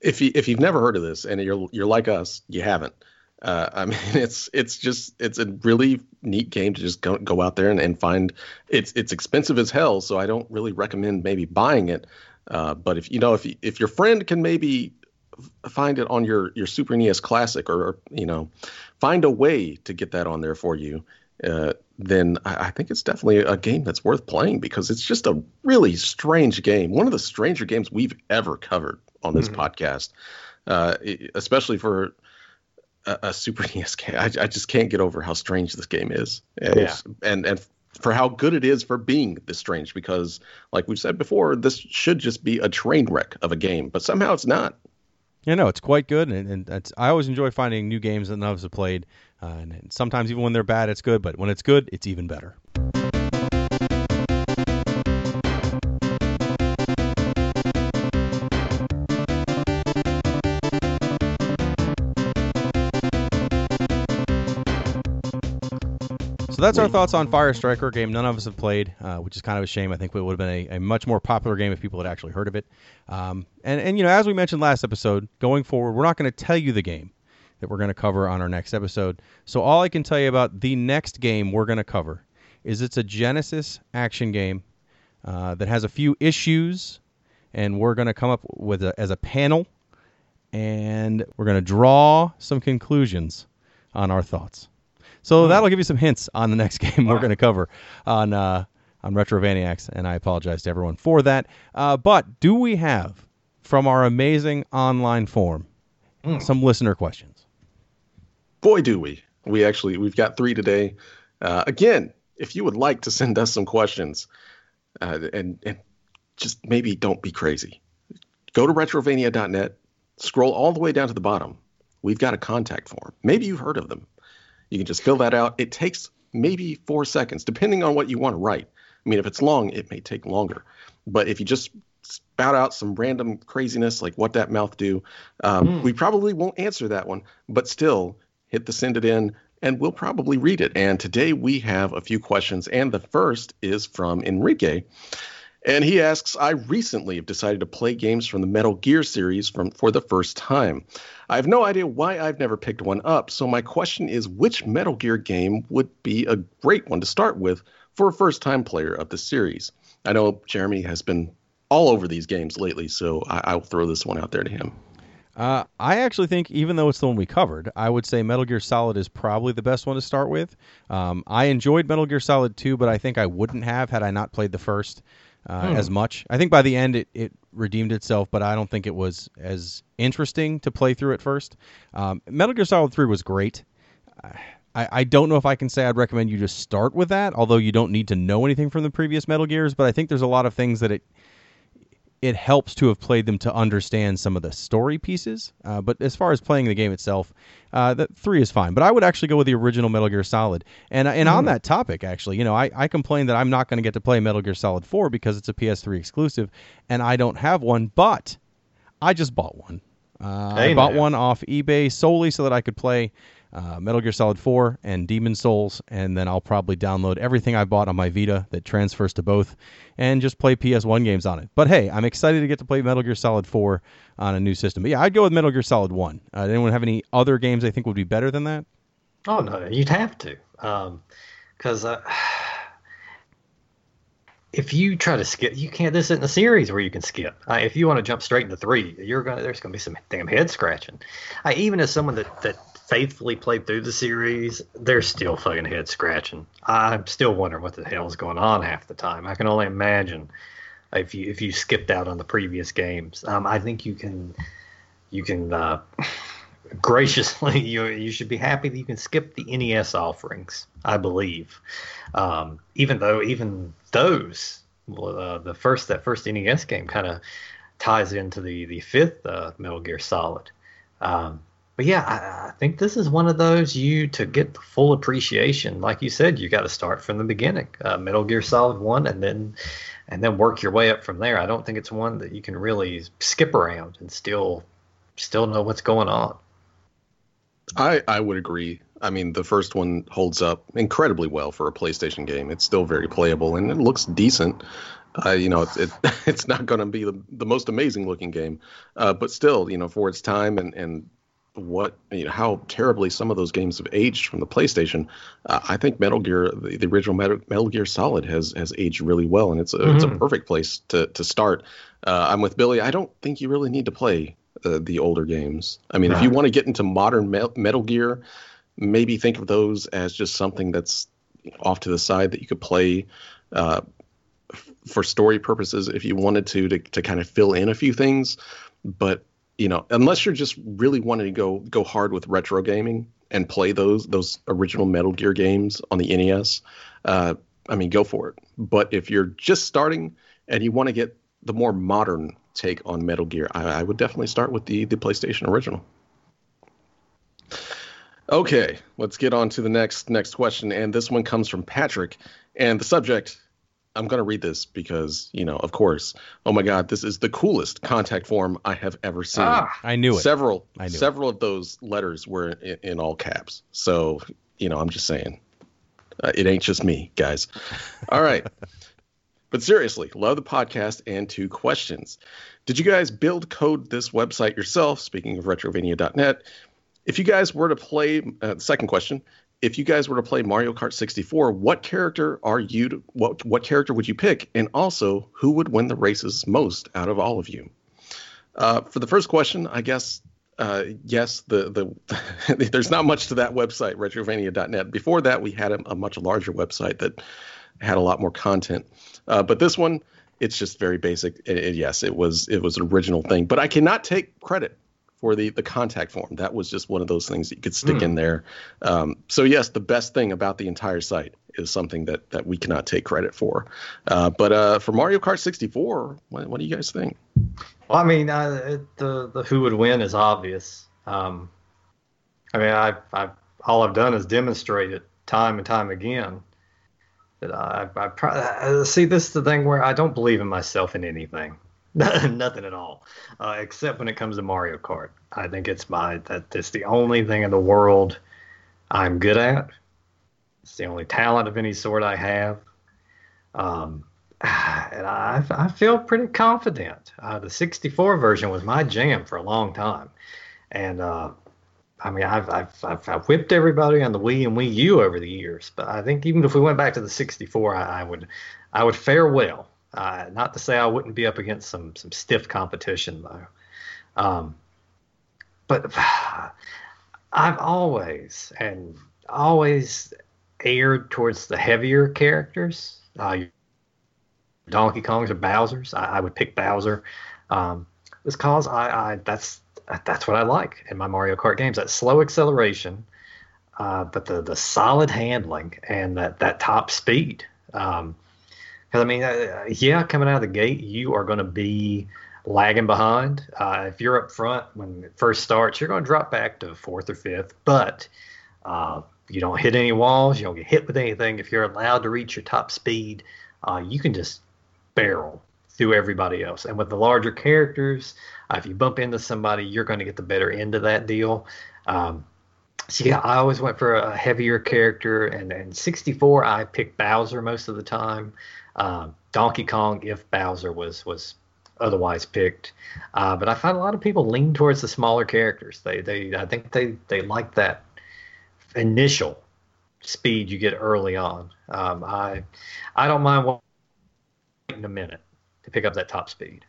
If you if you've never heard of this and you're you're like us, you haven't. Uh, I *laughs* mean, it's it's just it's a really neat game to just go, go out there and, and find. It's it's expensive as hell, so I don't really recommend maybe buying it. Uh, but if you know if if your friend can maybe find it on your your Super NES Classic, or you know, find a way to get that on there for you. Uh, then I, I, think it's definitely a game that's worth playing because it's just a really strange game. One of the stranger games we've ever covered on this mm-hmm. podcast, uh, especially for a, a, Super *laughs* NES game. I, I, just can't get over how strange this game is. Yeah. And and for how good it is for being this strange because like we've said before this should just be a train wreck of a game but somehow it's not yeah, no, it's quite good, and, and I always enjoy finding new games that none of us have played. Uh, and, and sometimes even when they're bad, it's good, but when it's good, it's even better. So that's our thoughts on Fire Striker, a game none of us have played, uh, which is kind of a shame. I think it would have been a, a, much more popular game if people had actually heard of it. Um, and, and, you know, as we mentioned last episode, going forward, we're not going to tell you the game that we're going to cover on our next episode. So all I can tell you about the next game we're going to cover is it's a Genesis action game uh, that has a few issues, and we're going to come up with a, as a panel, and we're going to draw some conclusions on our thoughts. So that'll give you some hints on the next *laughs* game we're going to cover on uh, on Retrovaniacs, and I apologize to everyone for that. Uh, but do we have from our amazing online form mm. some listener questions? Boy, do we! We actually we've got three today. Uh, again, if you would like to send us some questions, uh, and and just maybe don't be crazy, go to retrovania.net, scroll all the way down to the bottom. We've got a contact form. Maybe you've heard of them. You can just fill that out. It takes maybe four seconds, depending on what you want to write. I mean, if it's long, it may take longer. But if you just spout out some random craziness like what that mouth do, um, mm. we probably won't answer that one. But still, hit the send it in, and we'll probably read it. And today we have a few questions, and the first is from Enrique. And he asks, I recently have decided to play games from the Metal Gear series from for the first time. I have no idea why I've never picked one up, so my question is which Metal Gear game would be a great one to start with for a first time player of the series? I know Jeremy has been all over these games lately, so I, will throw this one out there to him. Uh, I actually think, even though it's the one we covered, I would say Metal Gear Solid is probably the best one to start with. Um, I enjoyed Metal Gear Solid 2, but I think I wouldn't have had I not played the first uh, hmm. as much. I think by the end it, it redeemed itself, but I don't think it was as interesting to play through at first. Um, Metal Gear Solid 3 was great. I, I don't know if I can say I'd recommend you just start with that, although you don't need to know anything from the previous Metal Gears, but I think there's a lot of things that it it helps to have played them to understand some of the story pieces. Uh, but as far as playing the game itself, uh, that three is fine. But I would actually go with the original Metal Gear Solid. And and mm. on hmm. that topic, actually, you know, I, I complain that I'm not going to get to play Metal Gear Solid 4 because it's a PS3 exclusive, and I don't have one. But I just bought one. Uh, I bought one off eBay solely so that I could play uh, Metal Gear Solid 4 and Demon's Souls, and then I'll probably download everything I bought on my Vita that transfers to both, and just play PS1 games on it. But hey, I'm excited to get to play Metal Gear Solid 4 on a new system. But yeah, I'd go with Metal Gear Solid 1. Uh, anyone have any other games they think would be better than that? Oh no, you'd have to, because. Um, uh, if you try to skip, you can't. This isn't a series where you can skip. Uh, if you want to jump straight into three, you're gonna. There's gonna be some damn head scratching. I, even as someone that that faithfully played through the series, they're still fucking head scratching. I'm still wondering what the hell is going on half the time. I can only imagine if you if you skipped out on the previous games. Um, I think you can you can uh, *laughs* graciously *laughs* you you should be happy that you can skip the NES offerings. I believe, um, even though even those uh, the first that first NES game kind of ties into the the fifth uh, Metal Gear Solid. Um, but yeah, I, I, think this is one of those you to get the full appreciation. Like you said, you got to start from the beginning, uh, Metal Gear Solid One, and then and then work your way up from there. I don't think it's one that you can really skip around and still still know what's going on. I I would agree. I mean, the first one holds up incredibly well for a PlayStation game. It's still very playable and it looks decent. Uh, you know, it's it, *laughs* it's not going to be the, the most amazing looking game, uh, but still, you know, for its time and and what you know how terribly some of those games have aged from the PlayStation. Uh, I think Metal Gear, the, the original Metal, Metal, Gear Solid, has has aged really well, and it's a mm-hmm. it's a mm-hmm. perfect place to to start. Uh, I'm with Billy. I don't think you really need to play uh, the older games. I mean, right. if you want to get into modern Me- Metal Gear, maybe think of those as just something that's off to the side that you could play. Uh, for story purposes, if you wanted to, to, to kind of fill in a few things, but you know, unless you're just really wanting to go go hard with retro gaming and play those those original Metal Gear games on the NES, uh, I mean, go for it. But if you're just starting and you want to get the more modern take on Metal Gear, I, I would definitely start with the the PlayStation original. Okay, let's get on to the next next question, and this one comes from Patrick, and the subject I'm going to read this because, you know, of course, oh my God, this is the coolest contact form I have ever seen. Ah, I knew it. Several, I knew several it. of those letters were in, in, all caps. So, you know, I'm just saying. Uh, it ain't just me, guys. *laughs* All right. but seriously, love the podcast and two questions. Did you guys build code this website yourself? Speaking of retrovania.net, if you guys were to play, uh, second question, if you guys were to play Mario Kart 64, what character are you? To, what what character would you pick? And also, who would win the races most out of all of you? Uh, for the first question, I guess uh, yes, the the *laughs* there's not much to that website, retrovania.net. Before that, we had a, a much larger website that had a lot more content. Uh, but this one, it's just very basic. It, it, yes, it was it was an original thing, but I cannot take credit for the the contact form. That was just one of those things that you could stick mm. in there. Um, so yes, the best thing about the entire site is something that that we cannot take credit for. Uh, but uh, for Mario Kart 64, what, what do you guys think? Well, I mean, uh, the the who would win is obvious. Um, I mean, I I all I've done is demonstrate it time and time again. That I, I, I see this is the thing where I don't believe in myself in anything, *laughs* nothing at all, uh, except when it comes to Mario Kart. I think it's my that it's the only thing in the world I'm good at. It's the only talent of any sort I have. Um, *sighs* and I, I feel pretty confident. Uh, the 64 version was my jam for a long time, and uh, I mean I've, I've, I've I've whipped everybody on the Wii and Wii U over the years, but I think even if we went back to the 64, I, I would I would fare well. Uh, not to say I wouldn't be up against some some stiff competition though. Um, but *sighs* I've always and always aired towards the heavier characters. Uh, Donkey Kongs or Bowser's. I, I would pick Bowser. Um, just cause I, I that's that's what I like in my Mario Kart games. That slow acceleration, uh, but the the solid handling and that that top speed. Um, because I mean, uh, yeah, coming out of the gate, you are going to be lagging behind. Uh, if you're up front when it first starts, you're going to drop back to fourth or fifth. But uh, you don't hit any walls. You don't get hit with anything. If you're allowed to reach your top speed, uh, you can just barrel through everybody else. And with the larger characters, uh, if you bump into somebody, you're going to get the better end of that deal. Um, so yeah, I always went for a heavier character, and in 64 I picked Bowser most of the time. Um, Donkey Kong, if Bowser was was otherwise picked, uh, but I find a lot of people lean towards the smaller characters. They they I think they they like that initial speed you get early on. Um, I I don't mind in a minute to pick up that top speed.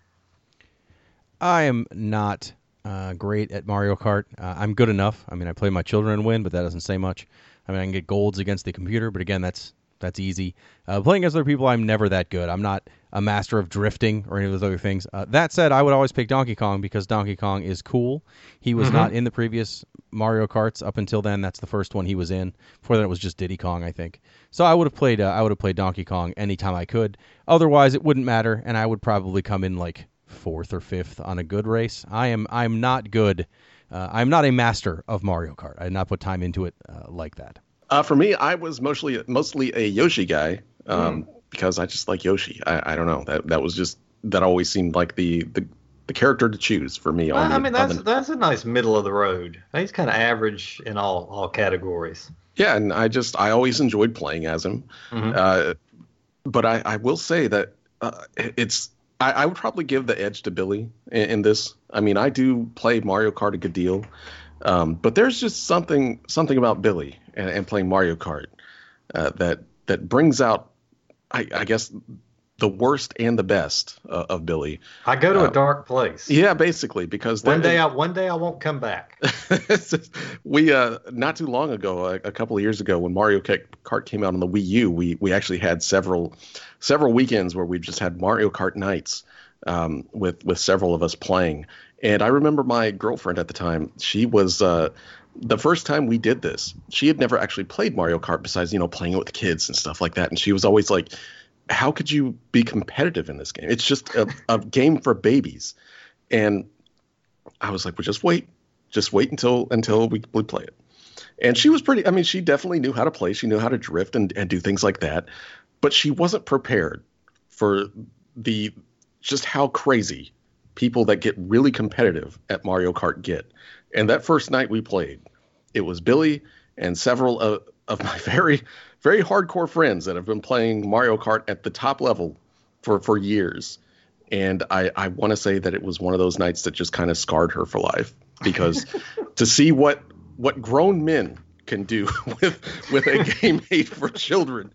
I am not uh, great at Mario Kart. Uh, I'm good enough. I mean, I play my children and win, but that doesn't say much. I mean, I can get golds against the computer, but again, that's that's easy. Uh, playing against other people, I'm never that good. I'm not a master of drifting or any of those other things. Uh, that said, I would always pick Donkey Kong because Donkey Kong is cool. He was mm-hmm. not in the previous Mario Karts up until then. That's the first one he was in. Before that, it was just Diddy Kong, I think. So I would have played. Uh, I would have played Donkey Kong anytime I could. Otherwise, it wouldn't matter, and I would probably come in like fourth or fifth on a good race. I am. I'm not good. Uh, I'm not a master of Mario Kart. I did not put time into it uh, like that. Uh, for me, I was mostly mostly a Yoshi guy. Um, mm because I just like Yoshi. I, I don't know that that was just that always seemed like the the, the character to choose for me. Well, the, I mean that's the... that's a nice middle of the road. He's kind of average in all all categories. Yeah, and I just I always enjoyed playing as him. Mm-hmm. Uh, but I, I will say that uh, it's I, I, would probably give the edge to Billy in, in, this. I mean, I do play Mario Kart a good deal, um, but there's just something something about Billy and, and playing Mario Kart uh, that that brings out I, I guess the worst and the best uh, of Billy. I go to a uh, dark place. Yeah, basically because one day I one day I won't come back. *laughs* we uh not too long ago, a, a, couple of years ago, when Mario Kart came out on the Wii U, we we actually had several several weekends where we just had Mario Kart nights um, with with several of us playing. And I remember my girlfriend at the time. She was uh, the first time we did this, she had never actually played Mario Kart besides, you know, playing it with kids and stuff like that. And she was always like, how could you be competitive in this game? It's just a, a game for babies. And I was like, well, just wait. Just wait until until we, we play it. And she was pretty, I mean, she definitely knew how to play. She knew how to drift and, and do things like that. But she wasn't prepared for the just how crazy people that get really competitive at Mario Kart get. And that first night we played, it was Billy and several of, of my *laughs* very, very hardcore friends that have been playing Mario Kart at the top level for for years. And I, I want to say that it was one of those nights that just kind of scarred her for life because *laughs* to see what what grown men can do *laughs* with with a game made for children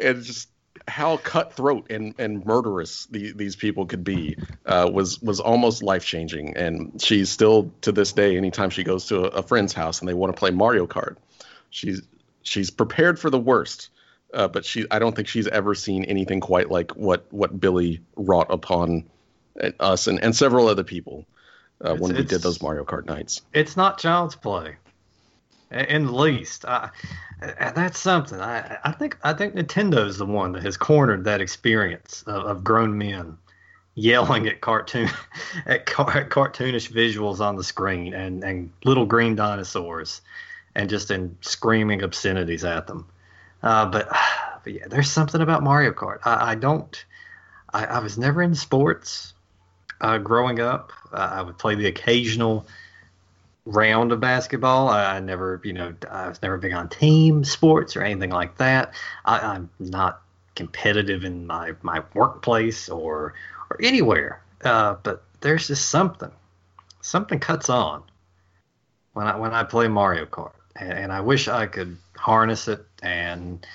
and just how cutthroat and, and murderous the, these people could be uh, was was almost life changing. And she's still to this day, anytime she goes to a, a, friend's house and they want to play Mario Kart, she's she's prepared for the worst. Uh, but she, I don't think she's ever seen anything quite like what what Billy wrought upon uh, us and, and several other people uh, when we did those Mario Kart nights. It's not child's play, in the least. I, that's something. I, I think I think Nintendo's the one that has cornered that experience of, of grown men yelling at cartoon *laughs* at, car, at cartoonish visuals on the screen and, and little green dinosaurs and just in screaming obscenities at them. Uh, but, *sighs* but yeah, there's something about Mario Kart. I, I don't. I, I, was never in sports uh, growing up. Uh, I would play the occasional round of basketball. I, I, never, you know, I was never big on team sports or anything like that. I, am not competitive in my, my workplace or or anywhere. Uh, but there's just something, something cuts on when I when I play Mario Kart, and, and I wish I could harness it. And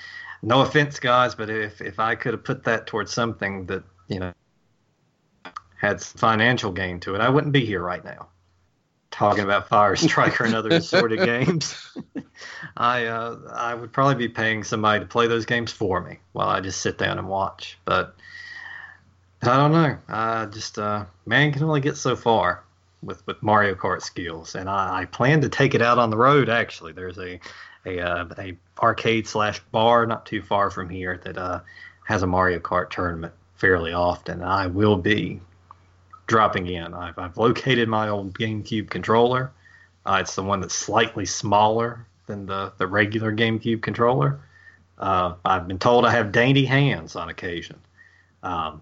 no offense, guys, but if if I could have put that towards something that you know had financial gain to it, I wouldn't be here right now talking about Fire *laughs* Striker and other assorted games. *laughs* I uh, I would probably be paying somebody to play those games for me while I just sit down and watch. But I don't know. I just uh, man can only get so far with with Mario Kart skills, and I, I plan to take it out on the road. Actually, there's a a uh, a arcade slash bar not too far from here that uh, has a Mario Kart tournament fairly often. I will be dropping in. I've, I've located my old GameCube controller. Uh, it's the one that's slightly smaller than the, the regular GameCube controller. Uh, I've been told I have dainty hands on occasion. Um,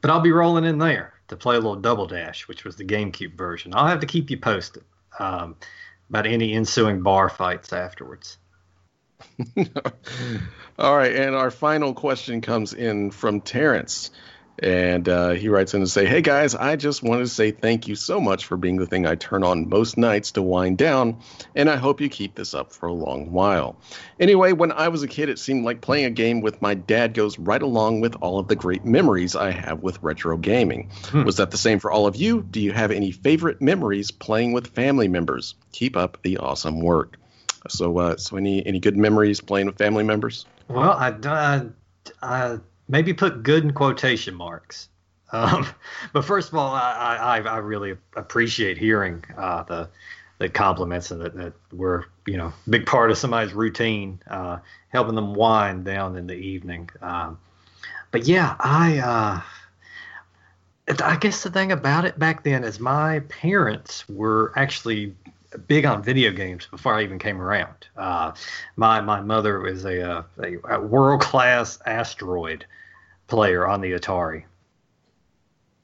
but I'll be rolling in there to play a little Double Dash, which was the GameCube version. I'll have to keep you posted um, about any ensuing bar fights afterwards. *laughs* All right, and our final question comes in from Terrence. And uh, he writes in to say, Hey guys, I just wanted to say thank you so much for being the thing I turn on most nights to wind down, and I hope you keep this up for a long while. Anyway, when I was a kid, it seemed like playing a game with my dad goes right along with all of the great memories I have with retro gaming. Hmm. Was that the same for all of you? Do you have any favorite memories playing with family members? Keep up the awesome work. So, uh, so any any good memories playing with family members? Well, I, I, I maybe put good in quotation marks. Um, *laughs* but first of all, I, I, I really appreciate hearing uh, the the compliments and that, that we're you know big part of somebody's routine, uh, helping them wind down in the evening. Um, but yeah, I uh, I guess the thing about it back then is my parents were actually big on video games before I even came around. Uh, my my mother was a, uh, a, a world class asteroid player on the Atari.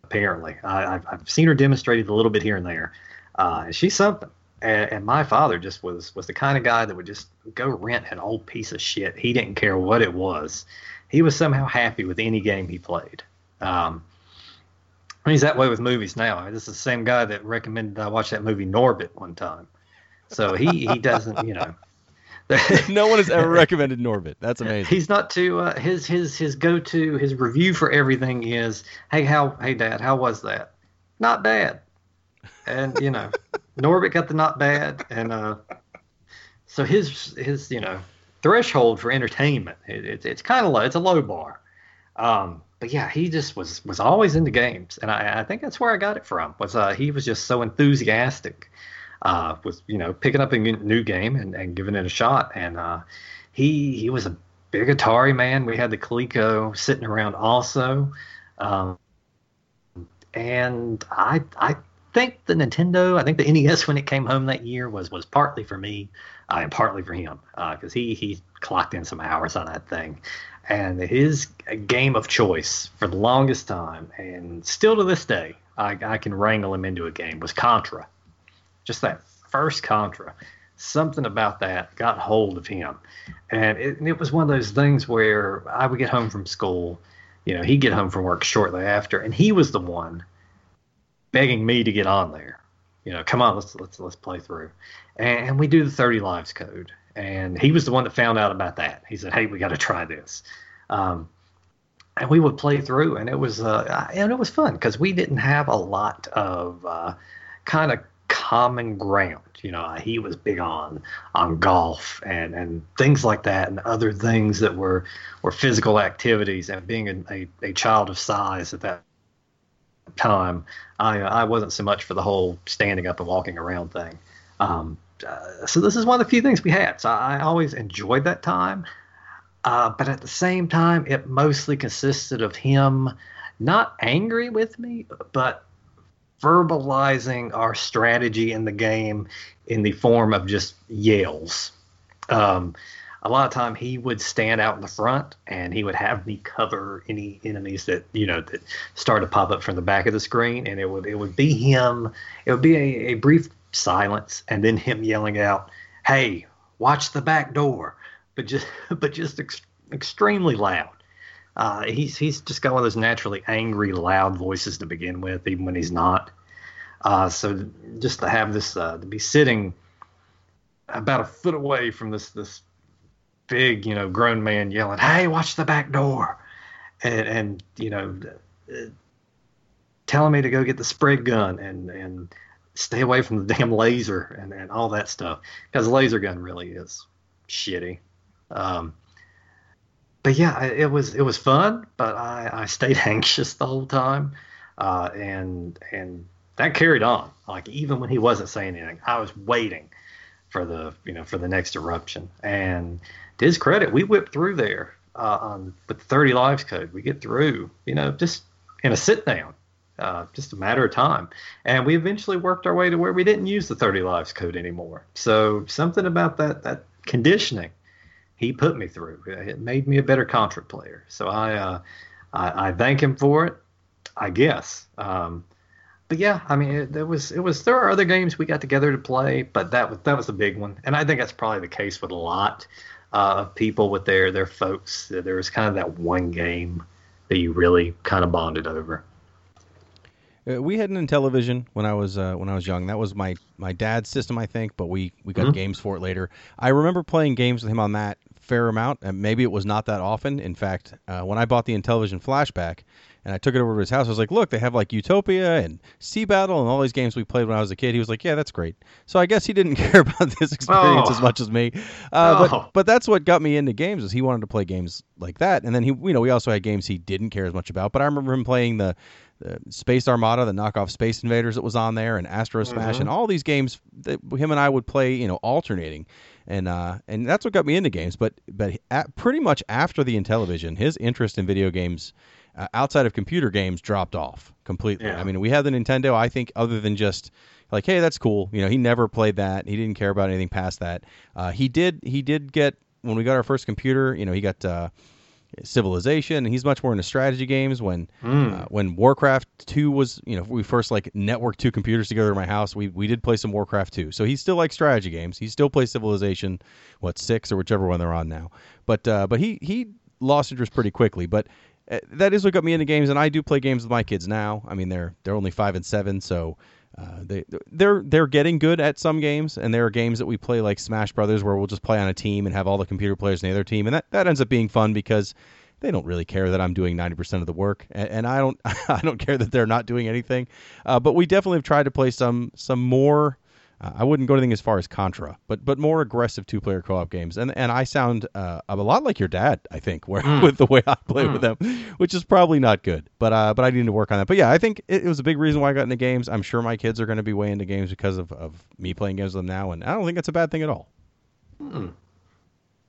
Apparently, I, have seen her demonstrated a little bit here and there. Uh, she's something. And, and, my father just was was the kind of guy that would just go rent an old piece of shit. He didn't care what it was. He was somehow happy with any game he played. Um, he's that way with movies now. This is the same guy that recommended I watch that movie Norbit one time. So he he doesn't you know. *laughs* no one has ever recommended Norbit. That's amazing. He's not too uh, his his his go to his review for everything is hey how hey dad how was that? Not bad. And you know, *laughs* Norbit got the not bad, and uh, so his his you know threshold for entertainment it, it it's kind of low. It's a low bar. Um, but yeah, he just was was always into games, and I, I think that's where I got it from. Was uh, he was just so enthusiastic uh, with you know picking up a new game and, and giving it a shot, and uh, he he was a big Atari man. We had the Coleco sitting around also, um, and I I think the Nintendo, I think the NES when it came home that year was was partly for me uh, and partly for him because uh, he he clocked in some hours on that thing and his game of choice for the longest time, and still to this day, I, I can wrangle him into a game was Contra. Just that first Contra. something about that got hold of him, and it, and it was one of those things where I would get home from school, you know, he'd get home from work shortly after, and he was the one begging me to get on there. You know, come on, let's let's let's play through, and we do the 30 lives code, and he was the one that found out about that. He said, "Hey, we got to try this." Um, and we would play through, and it was uh, and it was fun because we didn't have a lot of uh, kind of common ground. You know, he was big on on golf and and things like that, and other things that were were physical activities. And being a, a, a child of size at that time, I I wasn't so much for the whole standing up and walking around thing. Um, uh, so this is one of the few things we had. So I, always enjoyed that time. Uh, but at the same time, it mostly consisted of him not angry with me, but verbalizing our strategy in the game in the form of just yells. Um, a lot of time he would stand out in the front and he would have me cover any enemies that you know that start to pop up from the back of the screen and it would it would be him it would be a, a brief silence and then him yelling out hey watch the back door but just *laughs* but just ex- extremely loud. Uh, he's he's just got one of those naturally angry, loud voices to begin with, even when he's not. Uh, so just to have this uh, to be sitting about a foot away from this this big you know grown man yelling, "Hey, watch the back door," and and you know telling me to go get the spread gun and and stay away from the damn laser and, and all that stuff because the laser gun really is shitty. Um, but yeah, it was it was fun, but I, I stayed *laughs* anxious the whole time, uh, and and that carried on. Like even when he wasn't saying anything, I was waiting for the you know for the next eruption. And to his credit, we whipped through there uh, on with 30 lives code. We get through, you know, just in a sit down, uh, just a matter of time. And we eventually worked our way to where we didn't use the 30 lives code anymore. So something about that that conditioning he put me through. It made me a better Contra player. So I, uh, I, I, thank him for it, I guess. Um, but yeah, I mean, it, there was, it was, there are other games we got together to play, but that was, that was a big one. And I think that's probably the case with a lot uh, of people with their, their folks. There was kind of that one game that you really kind of bonded over. Uh, we had an Intellivision when I was uh, when I was young. That was my my dad's system, I think. But we we got mm-hmm. games for it later. I remember playing games with him on that fair amount, and maybe it was not that often. In fact, uh, when I bought the Intellivision Flashback and I took it over to his house, I was like, "Look, they have like Utopia and Sea Battle and all these games we played when I was a kid." He was like, "Yeah, that's great." So I guess he didn't *laughs* care about this experience oh. as much as me. Uh, oh. But but that's what got me into games is he wanted to play games like that, and then he you know we also had games he didn't care as much about. But I remember him playing the Space Armada, the knockoff Space Invaders that was on there, and Astro Smash, mm-hmm. and all these games that him and I would play, you know, alternating and uh, and that's what got me into games. But but at, pretty much after the Intellivision, his interest in video games uh, outside of computer games dropped off completely. Yeah. I mean, we had the Nintendo. I think other than just like, hey, that's cool. You know, he never played that. He didn't care about anything past that. Uh, he did. He did get when we got our first computer. You know, he got uh, Civilization, and he's much more into strategy games. When mm. uh, when Warcraft Two was, you know, we first like networked two computers together in my house. We we did play some Warcraft Two, so he still likes strategy games. He still plays Civilization, what six or whichever one they're on now. But uh, but he he lost interest pretty quickly. But uh, that is what got me into games, and I do play games with my kids now. I mean, they're they're only five and seven, so uh, they they're they're getting good at some games, and there are games that we play like Smash Brothers where we'll just play on a team and have all the computer players in the other team, and that, that ends up being fun because they don't really care that I'm doing 90% of the work, and, and I don't *laughs* I don't care that they're not doing anything. Uh, but we definitely have tried to play some some more uh, I wouldn't go anything as far as Contra, but but more aggressive two player co op games. And and I sound uh, a lot like your dad, I think, where mm. with the way I play mm. with them, which is probably not good. But uh, but I need to work on that. But yeah, I think it, it was a big reason why I got into games. I'm sure my kids are going to be way into games because of, of me playing games with them now, and I don't think it's a bad thing at all. Mm.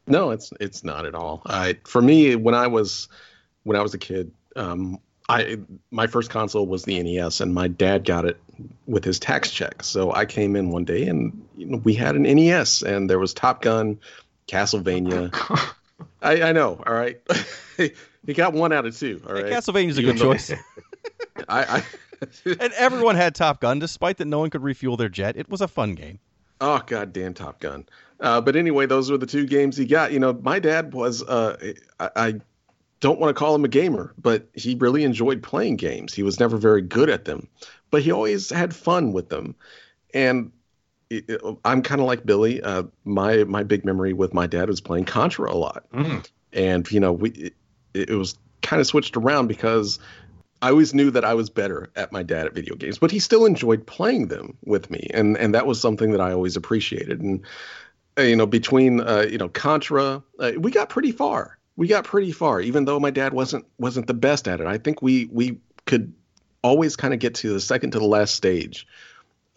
No, it's it's not at all. I for me when I was when I was a kid, um, I my first console was the NES, and my dad got it with his tax check. So I came in one day, and you know, we had an NES, and there was Top Gun, Castlevania. *laughs* I, I know. All right, *laughs* he got one out of two. All right, hey, Castlevania's a good choice. *laughs* I, I and everyone had Top Gun, despite that no one could refuel their jet. It was a fun game. Oh goddamn Top Gun. Uh, but anyway, those were the two games he got. You know, my dad was uh, I, I don't want to call him a gamer, but he really enjoyed playing games. He was never very good at them, but he always had fun with them. And it, it, I'm kind of like Billy. Uh, my my big memory with my dad was playing Contra a lot, Mm. and you know we it, it was kind of switched around because I always knew that I was better at my dad at video games, but he still enjoyed playing them with me, and and that was something that I always appreciated. And uh, you know, between uh, you know Contra, uh, we got pretty far. We got pretty far, even though my dad wasn't wasn't the best at it. I think we we could always kind of get to the second to the last stage,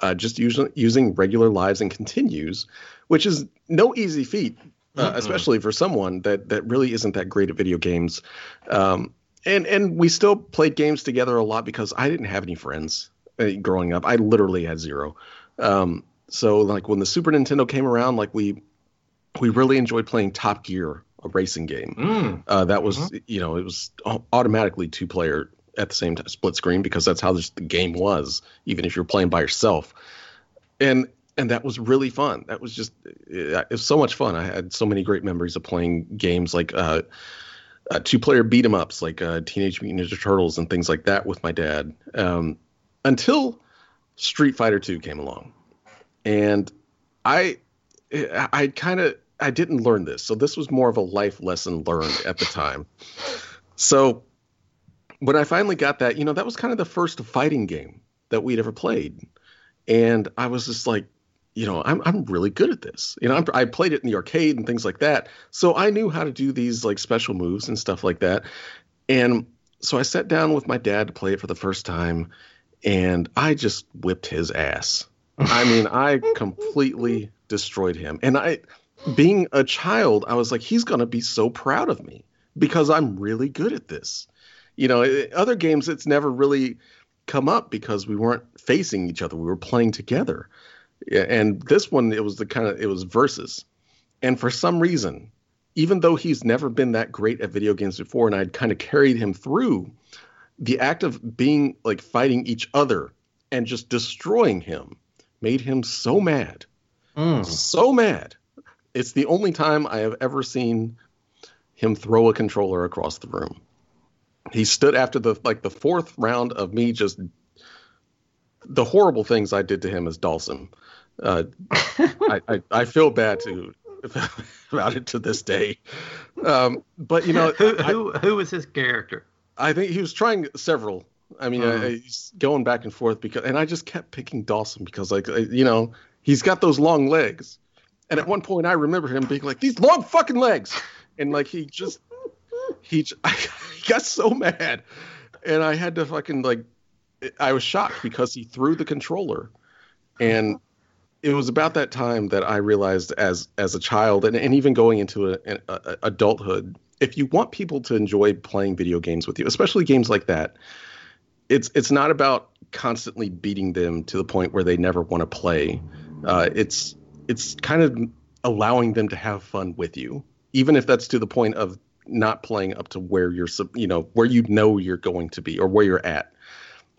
uh, just using using regular lives and continues, which is no easy feat, uh, especially for someone that that really isn't that great at video games. Um, and and we still played games together a lot because I didn't have any friends uh, growing up. I literally had zero. Um, so like when the Super Nintendo came around, like we we really enjoyed playing Top Gear, a racing game. Mm. Uh, that was you know it was automatically two player at the same time split screen because that's how this, the game was even if you're playing by yourself. And and that was really fun. That was just it was so much fun. I had so many great memories of playing games like uh, uh two player beat 'em ups like uh, teenage mutant ninja turtles and things like that with my dad um, until street fighter 2 came along. And i i kind of i didn't learn this so this was more of a life lesson learned at the time so when I finally got that, you know, that was kind of the first fighting game that we'd ever played, and I was just like, you know, I'm I'm really good at this. You know, I'm, I played it in the arcade and things like that, so I knew how to do these like special moves and stuff like that. And so I sat down with my dad to play it for the first time, and I just whipped his ass. I mean, I completely destroyed him, and I, being a child, I was like, he's gonna be so proud of me because I'm really good at this. You know other games it's never really come up because we weren't facing each other. We were playing together. And this one it was the kind of it was versus. And for some reason even though he's never been that great at video games before and i'd kind of carried him through the act of being like fighting each other and just destroying him made him so mad. Mm. so mad it's the only time i have ever seen him throw a controller across the room he stood after the like the fourth round of me just the horrible things I did to him as Dhalsim. Uh, *laughs* I, I I feel bad to about it to this day. Um, but you know, who, I, who who was his character? I think he was trying several. I mean, Mhm. uh, he's going back and forth because, and I just kept picking Dhalsim because, like, you know, he's got those long legs. And at one point, I remember him being like, "These long fucking legs," and like he just, he, *laughs* he got so mad, and I had to fucking like, I was shocked because he threw the controller, and it was about that time that I realized as as a child and, and even going into a, a, a adulthood, if you want people to enjoy playing video games with you, especially games like that, it's it's not about constantly beating them to the point where they never want to play. Uh, it's it's kind of allowing them to have fun with you, even if that's to the point of not playing up to where you're you know where you know you're going to be or where you're at.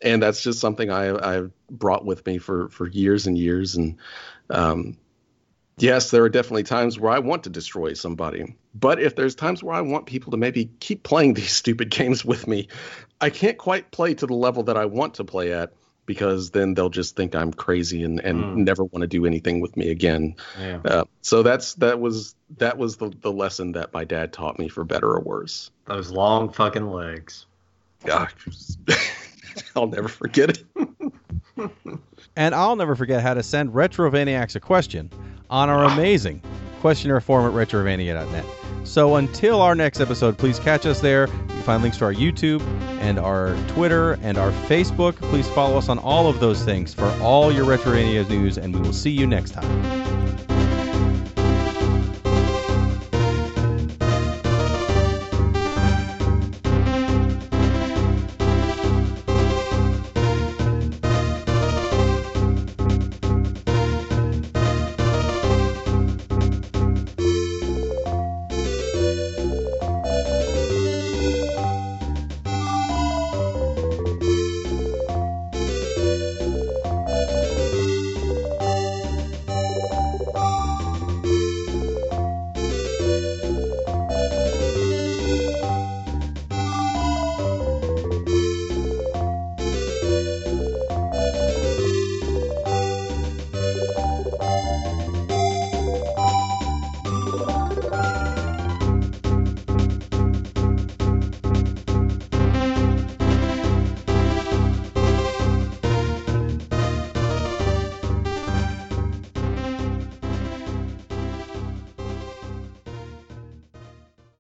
And that's just something I, I've brought with me for for years and years. And um, yes, there are definitely times where I want to destroy somebody, but if there's times where I want people to maybe keep playing *laughs* these stupid games with me, I can't quite play to the level that I want to play at because then they'll just think I'm crazy and, and Mm. never want to do anything with me again. Yeah. Uh, so that's that was that was the, the lesson that my dad taught me for better or worse. Those long fucking legs. Yeah, *laughs* I'll never forget it. *laughs* And I'll never forget how to send Retrovaniacs a question on our amazing questionnaire form at retrovania.net. So until our next episode, please catch us there. You find links to our YouTube and our Twitter and our Facebook. Please follow us on all of those things for all your Retrovania news, and we will see you next time.